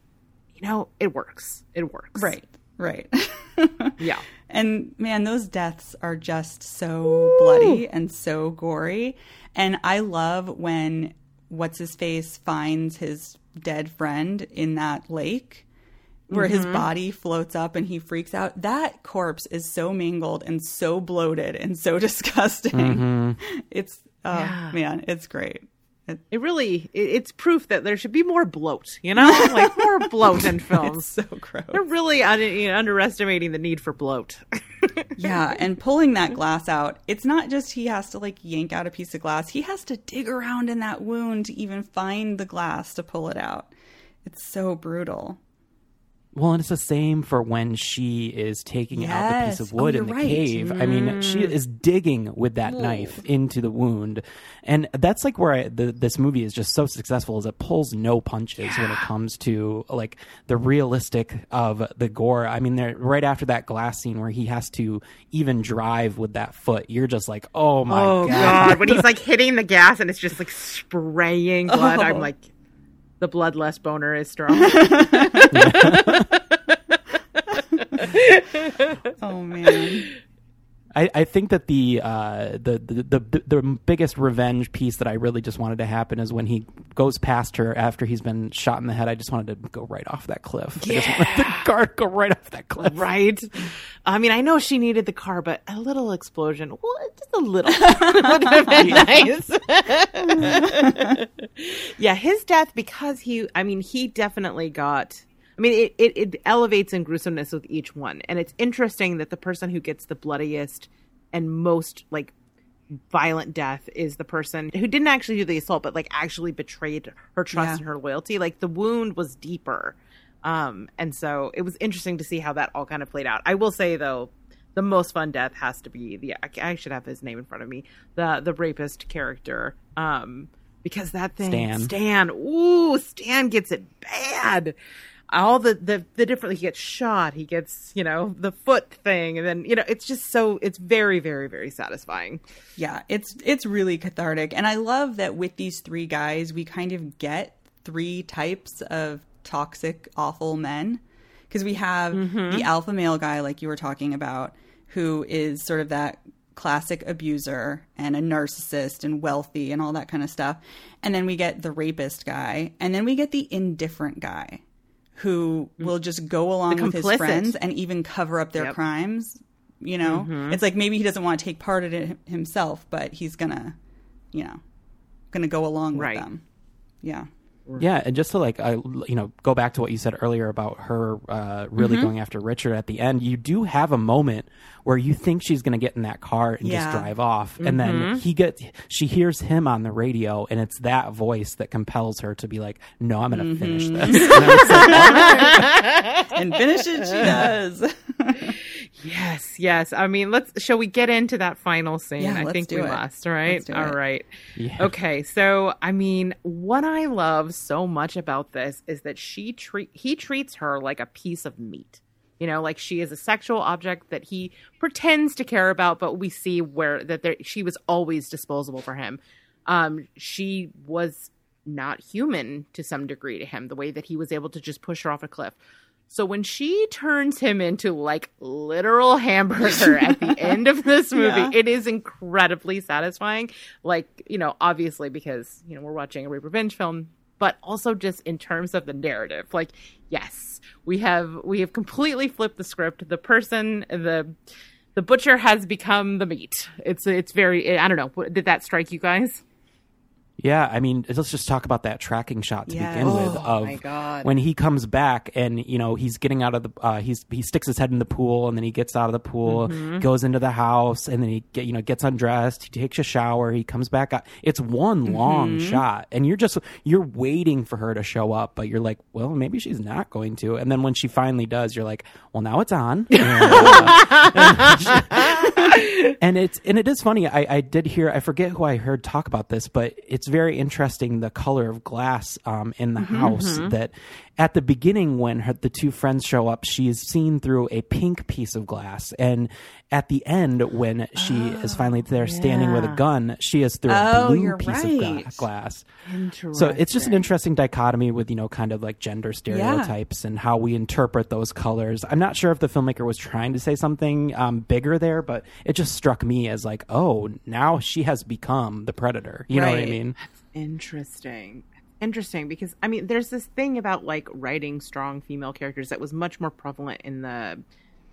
B: you know, it works. It works.
C: Right. Right.
B: Yeah.
C: And man, those deaths are just so bloody and so gory. And I love when what's his face finds his dead friend in that lake where his mm-hmm. body floats up and he freaks out. That corpse is so mangled and so bloated and so disgusting. Mm-hmm. It's oh
B: Yeah.
C: man, it's great. It-
B: really it, it's proof that there should be more bloat, you know? Like more bloat in films.
C: It's so gross.
B: They're really un- you know, underestimating the need for bloat.
C: Yeah, and pulling that glass out, it's not just he has to like yank out a piece of glass. He has to dig around in that wound to even find the glass to pull it out. It's so brutal.
D: Well, and it's the same for when she is taking out the piece of oh, wood
C: Oh,
D: in the
C: right.
D: cave. I mean, she mm. is digging with that knife into the wound, and that's like where I, the, this movie is just so successful is it pulls no punches when it comes to like the realistic of the gore. I mean, there right after that glass scene where he has to even drive with that foot, you're just like, oh my
B: oh
D: god.
B: god, when he's like hitting the gas and it's just like spraying blood,
C: Oh.
B: I'm like the bloodless boner is strong.
C: Oh man.
D: I, I think that the, uh, the, the the the biggest revenge piece that I really just wanted to happen is when he goes past her after he's been shot in the head. I just wanted to go right off that cliff. I just wanted the car to go right off that cliff.
B: right? I mean, I know she needed the car, but a little explosion, well, just a little, would have been nice. yeah, his death because he, I mean, he definitely got. I mean, it, it, it elevates in gruesomeness with each one, and it's interesting that the person who gets the bloodiest and most like violent death is the person who didn't actually do the assault, but like actually betrayed her trust
C: Yeah.
B: and her loyalty. Like the wound was deeper. Um, and so it was interesting to see how that all kind of played out. I will say though, the most fun death has to be the I- should have his name in front of me. The the rapist character. Um, because that thing
D: Stan.
B: Stan, ooh, Stan gets it bad. All the, the the different he gets shot, he gets, you know, the foot thing, and then you know, it's just so it's very, very, very satisfying.
C: Yeah, it's it's really cathartic. And I love that with these three guys, we kind of get three types of toxic, awful men. because we have
B: Mm-hmm.
C: the alpha male guy, like you were talking about, who is sort of that classic abuser and a narcissist and wealthy and all that kind of stuff. And then we get the rapist guy, and then we get the indifferent guy who will just go along with his friends and even cover up their
B: Yep.
C: crimes. You know, it's like maybe he doesn't want to take part in it himself, but he's gonna, you know, gonna go along with
B: Right.
C: them. Yeah.
D: Yeah, and just to like, uh, you know, go back to what you said earlier about her uh, really
C: Mm-hmm.
D: going after Richard at the end. You do have a moment where you think she's going to get in that car and
C: Yeah.
D: just drive off, and then he gets, she hears him on the radio, and it's that voice that compels her to be like, "No, I'm going to finish
C: Mm-hmm.
D: this." And I was like,
C: And finish it, she does.
B: Yes, yes. I mean, let's. Shall we get into that final scene?
C: Yeah,
B: I
C: let's
B: think
C: do
B: we
C: it.
B: must. Right.
C: Let's do
B: All
C: it.
B: right.
D: Yeah.
B: Okay. So, I mean, what I love so much about this is that she treat he treats her like a piece of meat. You know, like she is a sexual object that he pretends to care about, but we see where that there, she was always disposable for him. Um, she was not human to some degree to him, the way that he was able to just push her off a cliff. So when she turns him into like literal hamburger at the end of this movie,
C: Yeah.
B: it is incredibly satisfying. Like, you know, obviously because, you know, we're watching a rape revenge film, but also just in terms of the narrative. Like, yes, we have we have completely flipped the script. The person, the the butcher has become the meat. It's it's very I don't know. Did that strike you guys?
D: Yeah, I mean, let's just talk about that tracking shot to
C: Yes.
D: begin with.
B: Oh,
D: Of
B: my God.
D: when he comes back and you know he's getting out of the, uh, he's he sticks his head in the pool and then he gets out of the pool,
B: Mm-hmm.
D: goes into the house and then he get you know gets undressed, he takes a shower, he comes back out. It's one long
B: Mm-hmm.
D: shot, and you're just you're waiting for her to show up, but you're like, well, maybe she's not going to. And then when she finally does, you're like, well, now it's on. And, uh, and it's and it is funny. I, I did hear I forget who I heard talk about this, but it's very interesting the color of glass um, in the house. That at the beginning when her, the two friends show up, she is seen through a pink piece of glass, and at the end when she is finally there standing with a gun, she is through
C: Oh,
D: a blue piece of gla- glass. So it's just an interesting dichotomy with you know kind of like gender stereotypes and how we interpret those colors. I'm not sure if the filmmaker was trying to say something um, bigger there, but it just struck me as like, oh, now she has become the predator. You know what I
C: Right.
D: mean?
B: Interesting. Interesting because I mean there's this thing about like writing strong female characters that was much more prevalent in the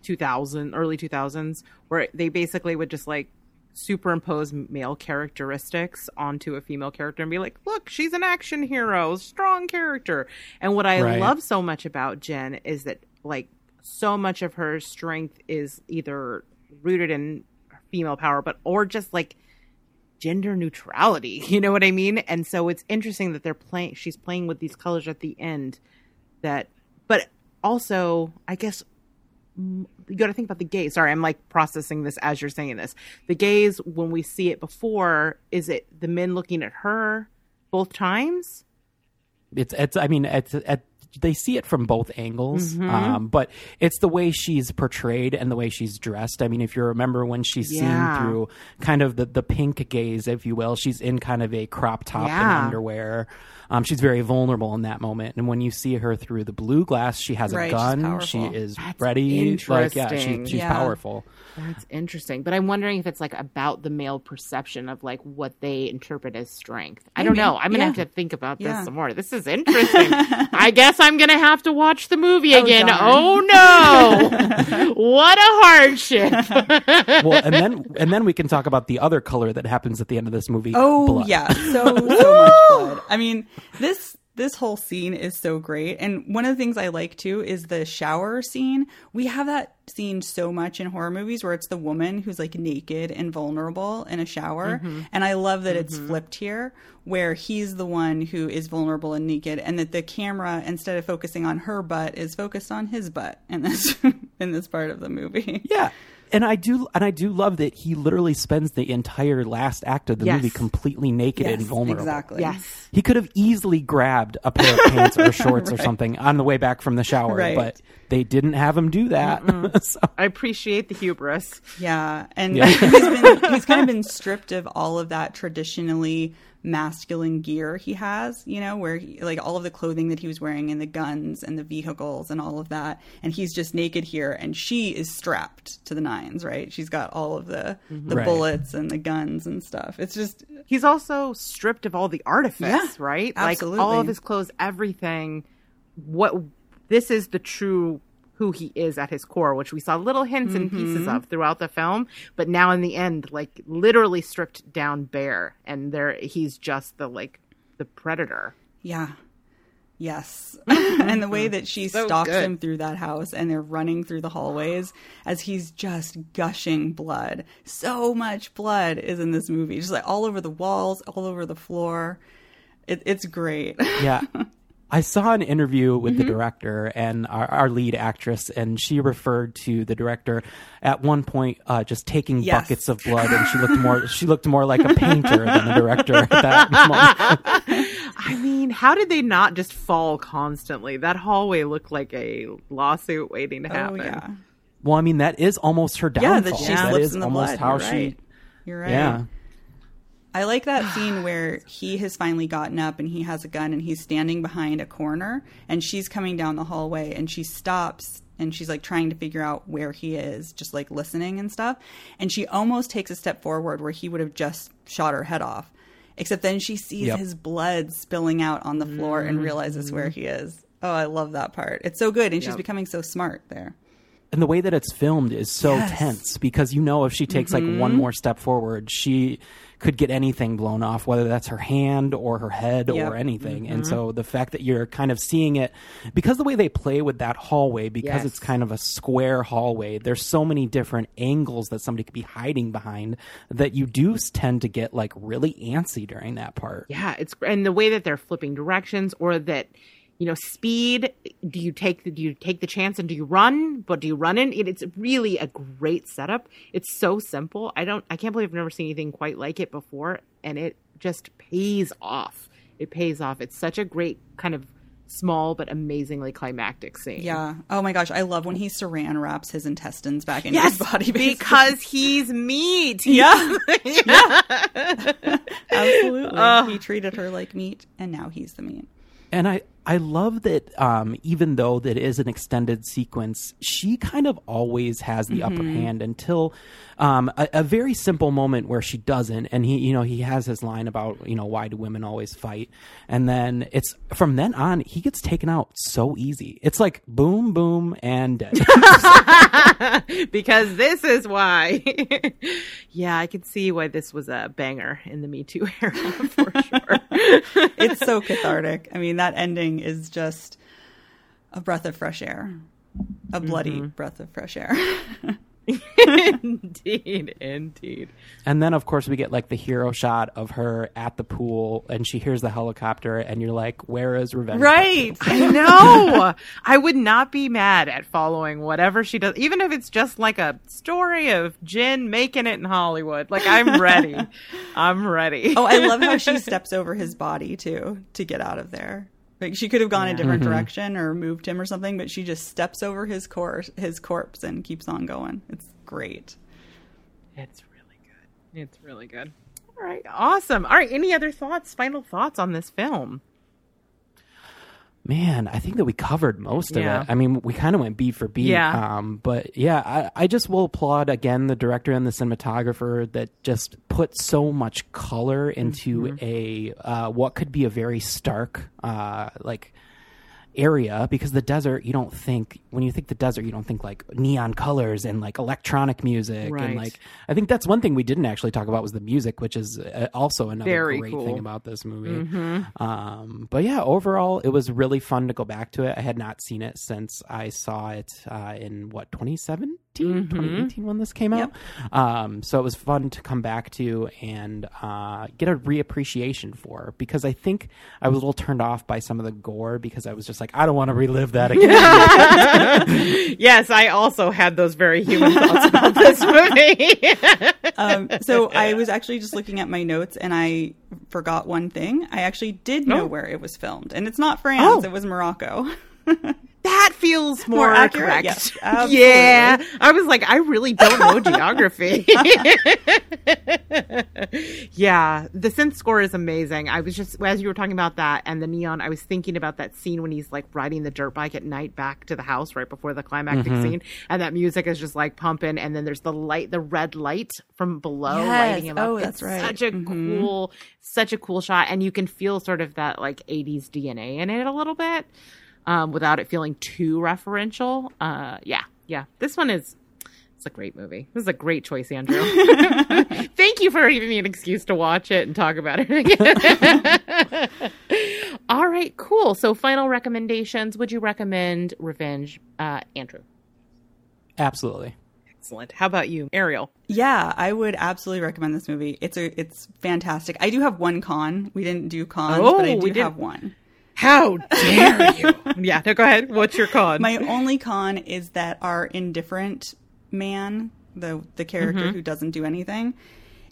B: 2000 early 2000s where they basically would just like superimpose male characteristics onto a female character and be like look she's an action hero strong character and what I
D: Right.
B: love so much about Jen is that like so much of her strength is either rooted in female power but or just like gender neutrality. You know what I mean? And so it's interesting that they're playing. She's playing with these colors at the end. That, but also, I guess you got to think about the gaze. Sorry, I'm like processing this as you're saying this. The gaze when we see it before, is it the men looking at her both times?
D: It's it's. I mean, it's at. They see it from both angles,
B: Mm-hmm.
D: um, but it's the way she's portrayed and the way she's dressed. I mean, if you remember when she's
B: Yeah.
D: seen through kind of the, the pink gaze, if you will, she's in kind of a crop top
B: Yeah.
D: and underwear. Um, she's very vulnerable in that moment. And when you see her through the blue glass, she has a
C: Right, she's
D: gun. She is
B: That's
D: ready. Like, yeah, she, she's
C: Yeah.
D: powerful.
B: That's interesting. But I'm wondering if it's like about the male perception of like what they interpret as strength. I don't know. I'm gonna
C: Yeah.
B: have to think about this some more. This is interesting. I guess I'm gonna have to watch the movie oh, again.
C: darn.
B: Oh no! what a hardship.
D: well, and then and then we can talk about the other color that happens at the end of this movie.
C: Oh
D: blood.
C: yeah, so so much blood. I mean, this this whole scene is so great. And one of the things I like too is the shower scene. We have that scene so much in horror movies where it's the woman who's like naked and vulnerable in a shower. Mm-hmm. And I love that it's mm-hmm. flipped here where he's the one who is vulnerable and naked and that the camera instead of focusing on her butt is focused on his butt in this in this part of the movie.
D: Yeah. And I do, and I do love that he literally spends the entire last act of the
B: Yes.
D: movie completely naked and vulnerable.
C: exactly.
B: yes.
D: He could have easily grabbed a pair of pants or shorts or something on the way back from the shower,
C: Right.
D: but they didn't have him do that. so,
B: I appreciate the hubris.
C: Yeah, and
D: Yeah.
C: he's been he's kind of been stripped of all of that traditionally masculine gear he has, you know, where he, like all of the clothing that he was wearing and the guns and the vehicles and all of that. And he's just naked here and she is strapped to the nines, right? She's got all of the mm-hmm. the
D: Right.
C: bullets and the guns and stuff. It's just
B: He's also stripped of all the artifice,
C: Yeah,
B: right? Like all of his clothes, everything. What this is the true who he is at his core, which we saw little hints and pieces
C: Mm-hmm.
B: of throughout the film, but now in the end, like literally stripped down bare, and there he's just the like the predator.
C: Yeah. Yes. and the way that she
B: So
C: stalks
B: good.
C: him through that house and they're running through the hallways as he's just gushing blood. So much blood is in this movie. Just like all over the walls, all over the floor. It, it's great.
D: yeah. I saw an interview with
C: Mm-hmm.
D: the director and our, our lead actress, and she referred to the director at one point uh, just taking
C: Yes.
D: buckets of blood, and she looked more she looked more like a painter than a director at that moment.
B: I mean, how did they not just fall constantly? That hallway looked like a lawsuit waiting to
C: oh,
B: happen.
C: yeah.
D: Well, I mean that is almost her
C: Yeah,
D: downfall.
C: that she
D: That
C: slips
D: is
C: in the
D: almost
C: blood.
D: how
C: You're
D: she.
C: right. You're right.
D: Yeah.
C: I like that scene where he has finally gotten up and he has a gun and he's standing behind a corner and she's coming down the hallway and she stops and she's like trying to figure out where he is, just like listening and stuff. And she almost takes a step forward where he would have just shot her head off. Except then she sees
D: Yep.
C: his blood spilling out on the floor and realizes where he is. Oh, I love that part. It's so good and she's becoming so smart there.
D: and the way that it's filmed is so
C: Yes.
D: tense because you know if she takes like one
C: Mm-hmm.
D: more step forward she could get anything blown off whether that's her hand or her head
C: Yep.
D: or anything
B: Mm-hmm.
D: and so the fact that you're kind of seeing it because the way they play with that hallway because
B: Yes.
D: it's kind of a square hallway there's so many different angles that somebody could be hiding behind that you do tend to get like really antsy during that part
B: Yeah, it's and the way that they're flipping directions or that you know speed do you take the do you take the chance and do you run but do you run in it, it's really a great setup it's so simple i don't i can't believe i've never seen anything quite like it before and it just pays off it pays off it's such a great kind of small but amazingly climactic scene
C: Yeah. Oh my gosh. I love when he saran wraps his intestines back into
B: yes
C: his body. basically.
B: because he's meat
C: Yeah.
B: yeah.
C: Absolutely. he treated her like meat, and now he's the meat.
D: And I, I love that um, even though that is an extended sequence, she kind of always has the upper hand until um, a, a very simple moment where she doesn't. And he, you know, he has his line about, you know, why do women always fight? And then it's from then on, he gets taken out so easy. It's like boom, boom, and dead.
B: because this is why. yeah, I can see why this was a banger in the Me Too era for sure.
C: It's so cathartic. I mean, that ending is just a breath of fresh air, a bloody breath of fresh air.
B: indeed, indeed.
D: and then, of course, we get like the hero shot of her at the pool, and she hears the helicopter, and you're like, where is revenge?
C: right.
B: I know. I would not be mad at following whatever she does, even if it's just like a story of Jen making it in Hollywood. Like I'm ready. I'm ready.
C: Oh, I love how she steps over his body too to get out of there. Like she could have gone a different mm-hmm. direction or moved him or something, but she just steps over his corpse, his corpse, and keeps on going. It's great.
B: It's really good. It's really good. All right, awesome. All right, any other thoughts? Final thoughts on this film?
D: Man, I think that we covered most
B: Yeah.
D: of it. I mean, we kind of went beat for beat.
B: Yeah.
D: Um, but yeah, I, I just will applaud again the director and the cinematographer that just put so much color into
B: Mm-hmm.
D: a uh, what could be a very stark uh, like area because the desert you don't think when you think the desert you don't think like neon colors and like electronic music
B: Right.
D: and like I think that's one thing we didn't actually talk about was the music which is uh, also another
B: Very
D: great
B: cool. Mm-hmm.
D: thing about this movie. Um, but yeah, overall, it was really fun to go back to it. I had not seen it since I saw it uh, in what 2017,
B: Mm-hmm.
D: 2018 when this came out. Um, so it was fun to come back to and uh, get a reappreciation for because I think I was a little turned off by some of the gore because I was just like, I don't want to relive that again.
B: yes, I also had those very human thoughts about this movie.
C: Um, so I was actually just looking at my notes and I forgot one thing. I actually did know
B: Oh.
C: where it was filmed, and it's not France;
B: Oh.
C: it was Morocco.
B: That feels more,
C: More accurate? Yes,
B: yeah, I was like, I really don't know geography. yeah, the synth score is amazing. I was just as you were talking about that and the neon, I was thinking about that scene when he's like riding the dirt bike at night back to the house right before the climactic
C: Mm-hmm.
B: scene, and that music is just like pumping, and then there's the light, the red light from below
C: Yes.
B: lighting him up.
C: Oh,
B: It's
C: that's right.
B: Such a
C: Mhm.
B: cool, such a cool shot, and you can feel sort of that like '80s DNA in it a little bit, um, without it feeling too referential. Uh, yeah, yeah. This one is. It's a great movie. This is a great choice, Andrew. Thank you for giving me an excuse to watch it and talk about it again. All right, cool. So, final recommendations. Would you recommend Revenge, uh, Andrew?
D: Absolutely.
B: Excellent. How about you, Ariel?
C: Yeah, I would absolutely recommend this movie. It's a it's fantastic. I do have one con. We didn't do cons,
B: Oh,
C: but I do
B: didn't.
C: have one.
B: How dare you? yeah, no, go ahead. What's your con?
C: My only con is that our indifferent man, the the character who doesn't do anything,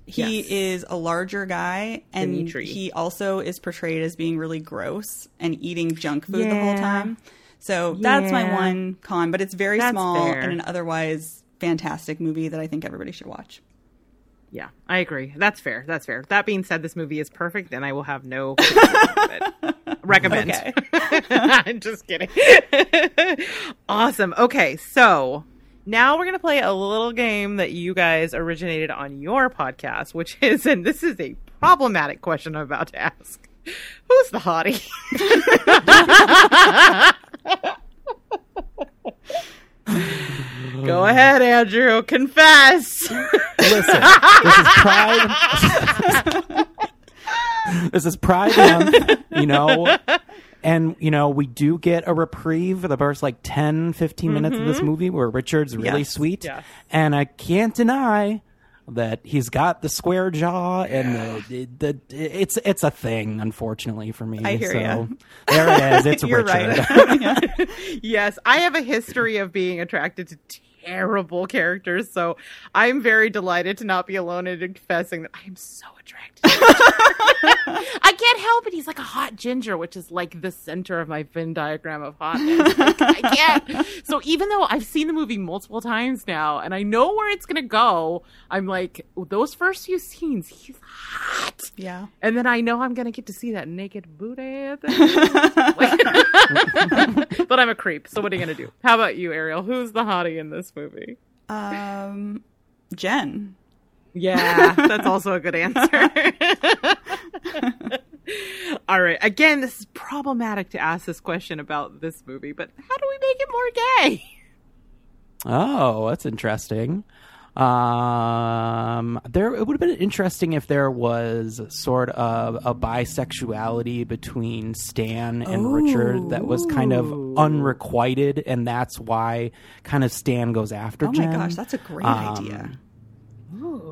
C: he
B: Mm-hmm. Yes.
C: is a larger guy and
B: Dimitri.
C: he also is portrayed as being really gross and eating junk food the whole time. So that's my one con, but it's very
B: That's
C: small
B: fair.
C: and an otherwise fantastic movie that I think everybody should watch.
B: Yeah, I agree. That's fair. That's fair. That being said, this movie is perfect, and I will have no criticism of it. Recommend.
C: Okay.
B: I'm just kidding. awesome. Okay, so now we're gonna play a little game that you guys originated on your podcast, which is, and this is a problematic question I'm about to ask. Who's the hottie? Go ahead, Andrew. Confess.
D: Listen, this is Pride. this is Pride Month, you know, and you know we do get a reprieve for the first like 10, 15 minutes of this mm-hmm. movie where Richard's really
C: Yes.
D: sweet,
B: Yes.
D: and I can't deny that he's got the square jaw and the, the, it's it's a thing unfortunately for me
C: I hear
D: so
C: ya.
D: there it is it's
C: You're
D: richard
C: right.
B: yes, I have a history of being attracted to terrible characters, so I'm very delighted to not be alone in confessing that I am so attracted. I can't help it. He's like a hot ginger, which is like the center of my Venn diagram of hotness. Like, I can't. So even though I've seen the movie multiple times now, and I know where it's gonna go, I'm like those first few scenes. He's hot.
C: yeah.
B: And then I know I'm gonna get to see that naked booty but I'm a creep, so what are you gonna do? How about you, Ariel? Who's the hottie in this movie?
C: Um Jen.
B: Yeah, that's also a good answer. All right. Again, this is problematic to ask this question about this movie, but how do we make it more gay?
D: Oh, that's interesting. Um, there it would have been interesting if there was sort of a bisexuality between Stan and Richard that was kind of unrequited, and that's why kind of Stan goes after
C: Oh my
D: Jen.
C: gosh, that's a great
D: Um,
C: idea.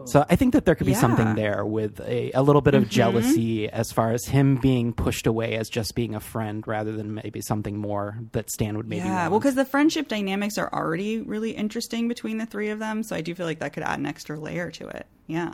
D: So I think that there could be
C: Yeah.
D: something there with a, a little bit of mm-hmm. jealousy as far as him being pushed away as just being a friend rather than maybe something more that Stan would maybe
C: Yeah,
D: want.
C: well, because the friendship dynamics are already really interesting between the three of them, so I do feel like that could add an extra layer to it. Yeah.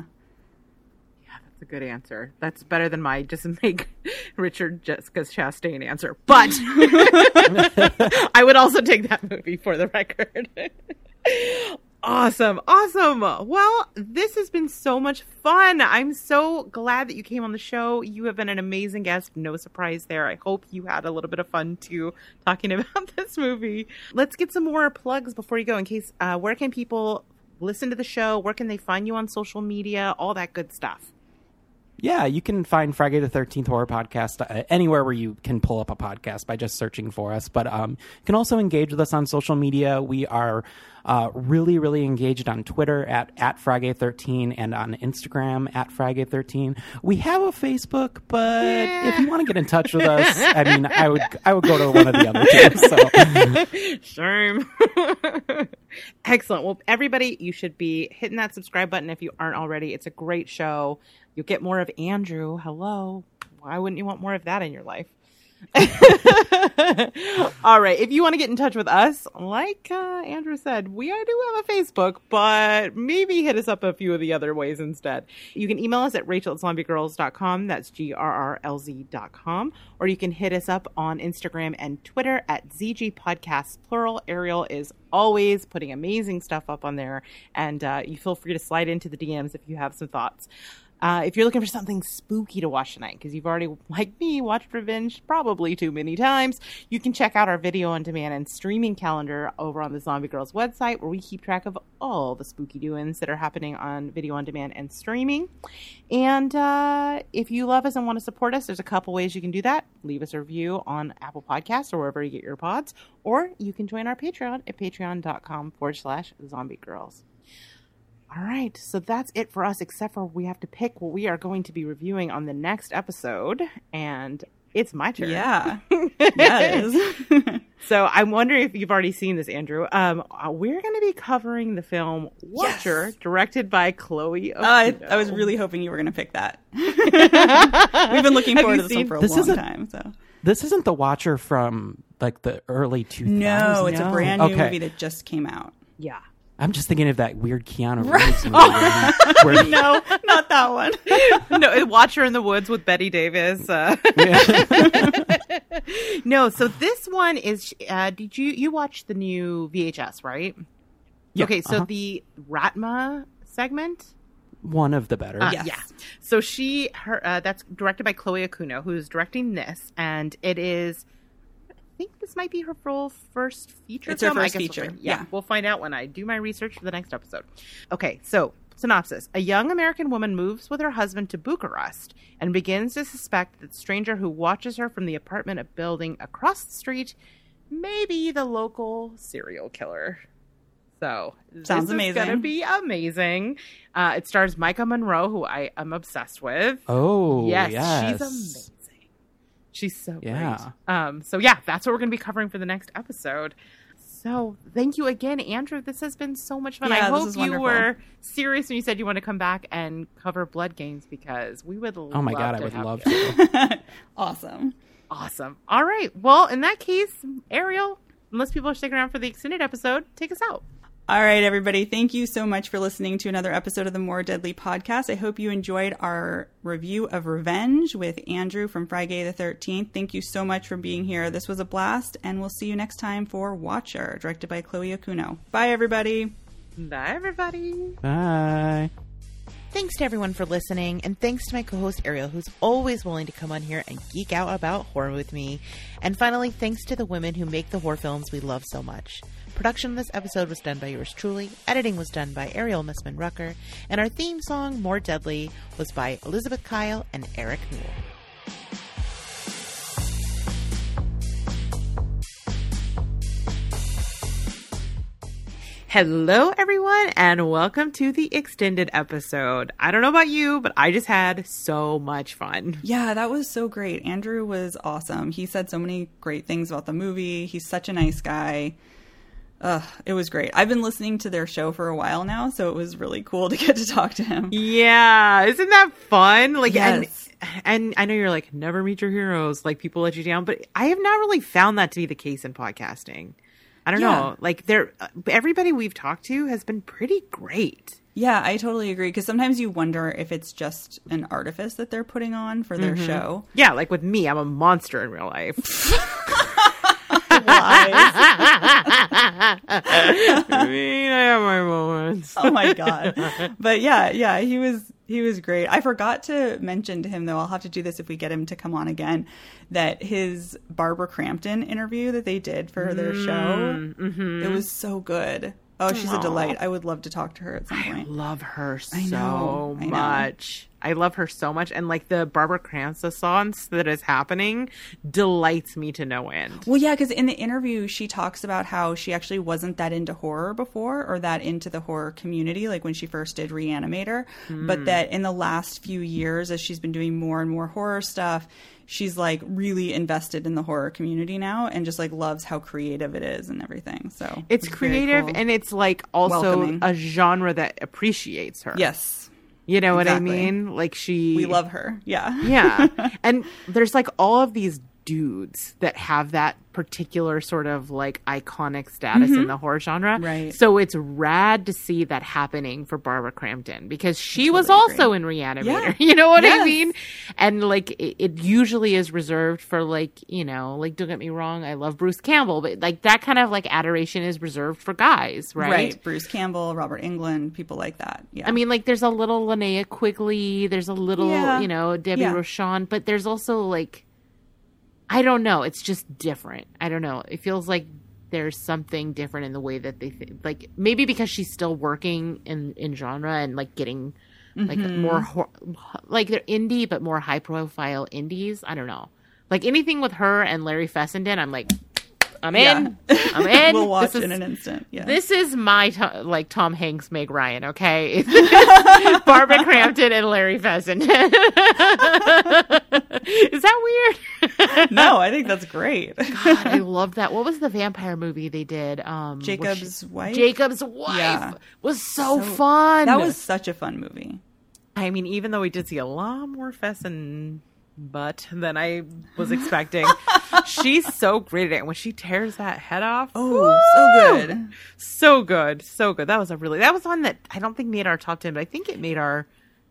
B: Yeah, that's a good answer. That's better than my just make Richard Jessica Chastain answer. But I would also take that movie for the record. awesome. Awesome. Well, this has been so much fun. I'm so glad that you came on the show. You have been an amazing guest. No surprise there. I hope you had a little bit of fun too talking about this movie. Let's get some more plugs before you go in case uh, where can people listen to the show? Where can they find you on social media? All that good stuff.
D: Yeah, you can find Frigay the Thirteenth Horror Podcast uh, anywhere where you can pull up a podcast by just searching for us. But um, you can also engage with us on social media. We are uh, really, really engaged on Twitter at at Frigay Thirteen and on Instagram at Frigay Thirteen. We have a Facebook, but if you want to get in touch with us, I mean, I would I would go to one of the other two. So
B: Shame. Excellent. Well, everybody, you should be hitting that subscribe button if you aren't already. It's a great show. You'll get more of Andrew. Hello. Why wouldn't you want more of that in your life? All right. If you want to get in touch with us, like uh, Andrew said, we do have a Facebook, but maybe hit us up a few of the other ways instead. You can email us at rachel at zombiegrrlz.com. That's G R R L Z.com. Or you can hit us up on Instagram and Twitter at ZG Podcasts, plural. Ariel is always putting amazing stuff up on there. And uh, you feel free to slide into the DMs if you have some thoughts. Uh, if you're looking for something spooky to watch tonight, because you've already, like me, watched Revenge probably too many times, you can check out our video on demand and streaming calendar over on the Zombie Grrlz website, where we keep track of all the spooky doings that are happening on video on demand and streaming. And uh, if you love us and want to support us, there's a couple ways you can do that. Leave us a review on Apple Podcasts or wherever you get your pods, or you can join our Patreon at patreon.com forward slash zombie grrlz. All right, so that's it for us, except for we have to pick what we are going to be reviewing on the next episode, and it's my turn.
C: Yeah. yes.
B: So I'm wondering if you've already seen this, Andrew. Um, uh, we're going to be covering the film Watcher,
C: Yes.
B: directed by Chloe.
C: I, I was really hoping you were going to pick that. We've been looking forward to this one
B: seen-
C: for a
D: this
C: long
D: a-
C: time. So
D: This isn't the Watcher from like the early 2000s.
C: no, it's a brand new
D: Okay.
C: movie that just came out.
B: yeah.
D: I'm just thinking of that weird Keanu Reeves movie. where he- where he-
C: No, not that one.
B: no, Watcher in the Woods with Bette Davis. Uh, no, so this one is. Uh, did you you watch the new VHS? Right.
D: Yeah,
B: okay, so
D: uh-huh.
B: the Raatma segment.
D: one of the better.
B: Uh,
C: Yes.
B: Yeah. So she, her, uh, that's directed by Chloe Okuno, who's directing this, and it is. I think this might be her full first feature.
C: It's her
B: film. I
C: first
B: guess we'll
C: feature,
B: yeah,
C: yeah.
B: we'll find out when I do my research for the next episode. Okay, so synopsis: A young American woman moves with her husband to Bucharest and begins to suspect that the stranger who watches her from the apartment of building across the street may be the local serial killer. So
C: Sounds
B: this is gonna be amazing. Uh, it stars Maika Monroe, who I am obsessed with.
D: Oh,
B: yes,
D: yes,
B: she's amazing. She's so
D: Yeah.
B: great. Um, so yeah, that's what we're going to be covering for the next episode. So thank you again, Andrew. This has been so much fun.
C: Yeah,
B: I hope you were serious when you said you want to come back and cover Blood Games because we would.
D: Oh my god, I would love
B: you.
D: to.
C: awesome.
B: Awesome. All right. Well, in that case, Ariel, unless people are sticking around for the extended episode, take us out.
C: All right, everybody. Thank you so much for listening to another episode of the More Deadly podcast. I hope you enjoyed our review of Revenge with Andrew from Frigay the 13th. Thank you so much for being here. This was a blast, and we'll see you next time for Watcher, directed by Chloe Okuno. Bye, everybody.
B: Bye, everybody.
D: Bye.
E: Thanks to everyone for listening, and thanks to my co host Ariel, who's always willing to come on here and geek out about horror with me. And finally, thanks to the women who make the horror films we love so much. Production of this episode was done by yours truly, editing was done by Ariel Missman Rucker, and our theme song, More Deadly, was by Elizabeth Kyle and Eric Newell.
B: Hello, everyone, and welcome to the extended episode. I don't know about you, but I just had so much fun.
C: Yeah, that was so great. Andrew was awesome. He said so many great things about the movie. He's such a nice guy. Ugh, it was great. I've been listening to their show for a while now, so it was really cool to get to talk to him.
B: Yeah, isn't that fun? Like,
C: Yes.
B: and, and I know you're like, never meet your heroes, like people let you down, but I have not really found that to be the case in podcasting. I don't
C: Yeah.
B: know. Like, there, uh, everybody we've talked to has been pretty great.
C: Yeah, I totally agree. Because sometimes you wonder if it's just an artifice that they're putting on for their mm-hmm. show.
B: Yeah, like with me, I'm a monster in real life. I mean, I have my moments.
C: oh my god! But yeah, yeah, he was he was great. I forgot to mention to him though. I'll have to do this if we get him to come on again. That his Barbara Crampton interview that they did for their show, mm, mm-hmm. it was so good. Oh, she's a delight. I would love to talk to her at some
B: I
C: point.
B: love her so
C: know, I know.
B: much. I love her so much, and like the Barbara Crampton that is happening delights me to no end.
C: Well, yeah, because in the interview, she talks about how she actually wasn't that into horror before or that into the horror community, like when she first did Reanimator. But hmm. that in the last few years, as she's been doing more and more horror stuff, she's like really invested in the horror community now and just like loves how creative it is and everything. So
B: It's
C: very
B: creative,
C: cool.
B: and it's like also
C: Welcoming.
B: a genre that appreciates her.
C: yes,
B: you know what I mean. Like she,
C: we love her. Yeah.
B: yeah and there's like all of these dudes that have that particular sort of like iconic status in the horror genre.
C: Mm-hmm. Right.
B: So it's rad to see that happening for Barbara Crampton because she was
C: totally
B: also in Reanimator.
C: Yeah.
B: You know what I mean? And like it, it usually is reserved for like, you know, like don't get me wrong, I love Bruce Campbell, but like that kind of like adoration is reserved for guys, right?
C: Bruce Campbell, Robert Englund, people like that. Yeah.
B: I mean, like, there's a little Linnea Quigley, there's a little,
C: Yeah.
B: you know, Debbie
C: Yeah.
B: Rochon, but there's also like, I don't know, it's just different. I don't know. It feels like there's something different in the way that they think. Like maybe because she's still working in in genre and like getting like
C: Mm-hmm.
B: more hor- like they're indie but more high profile indies. I don't know. Like anything with her and Larry Fessenden, I'm like, I'm in. I'm in.
C: we'll watch
B: This
C: in
B: is-
C: an instant. Yeah.
B: this is my to- like Tom Hanks, Meg Ryan, okay? Barbara Crampton and Larry Fessenden. is that weird?
C: no, I think that's great.
B: God, I love that. What was the vampire movie they did? Um,
C: Jakob's
B: she-
C: wife.
B: Jakob's wife
C: Yeah.
B: was so,
C: So-
B: fun.
C: That was such a fun movie.
B: I mean, even though we did see a lot more Fesson butt than I was expecting, she's so great at it. When she tears that head off,
C: Oh, so good.
B: so good, so good. That was a really that was one that I don't think made our top ten, but I think it made our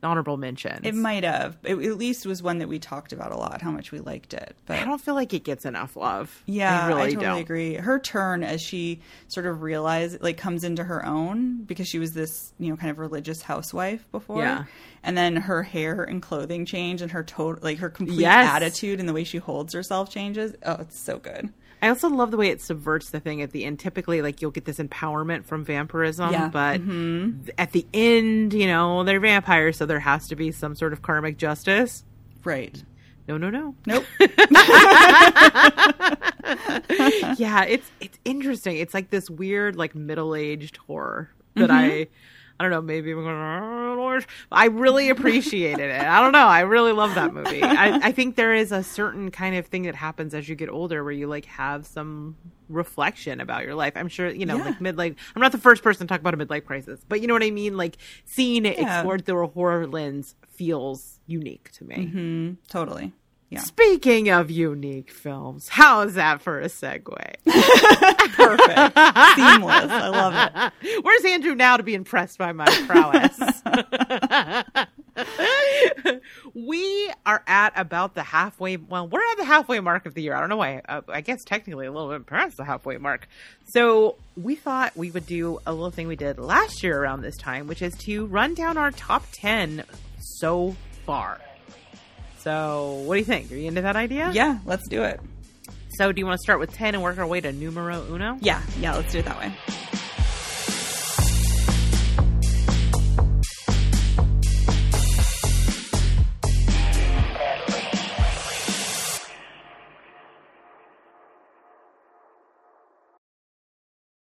B: honorable mentions.
C: It might have. It at least was one that we talked about a lot. How much we liked it. But
B: I don't feel like it gets enough love.
C: Yeah,
B: I really
C: totally
B: don't.
C: agree. Her turn as she sort of realized, like, comes into her own because she was this, you know, kind of religious housewife before.
B: Yeah.
C: And then her hair and clothing change and her total, like, her complete
B: Yes.
C: attitude and the way she holds herself changes. Oh, it's so good.
B: I also love the way it subverts the thing at the end. Typically, like you'll get this empowerment from vampirism,
C: Yeah.
B: but mm-hmm. th- at the end, you know, they're vampires, so there has to be some sort of karmic justice.
C: Right.
B: No, no, no.
C: Nope.
B: yeah, it's it's interesting. It's like this weird, like middle aged horror that mm-hmm. I. I don't know. Maybe I'm going. I really appreciated it. I don't know. I really love that movie. I, I think there is a certain kind of thing that happens as you get older, where you like have some reflection about your life. I'm sure you know,
C: Yeah.
B: like midlife. I'm not the first person to talk about a midlife crisis, but you know what I mean. Like seeing it
C: Yeah.
B: explored through a horror lens feels unique to me.
C: Mm-hmm. totally. Yeah.
B: Speaking of unique films, how is that for a segue?
C: Perfect. Seamless. I love it.
B: Where's Andrew now to be impressed by my prowess? we are at about the halfway. Well, we're at the halfway mark of the year. I don't know why. Uh, I guess technically a little bit past the halfway mark. So we thought we would do a little thing we did last year around this time, which is to run down our top ten so far. So, what do you think? Are you into that idea?
C: Yeah, let's do it.
B: So, do you want to start with ten and work our way to numero uno?
C: Yeah, yeah, let's do it that way.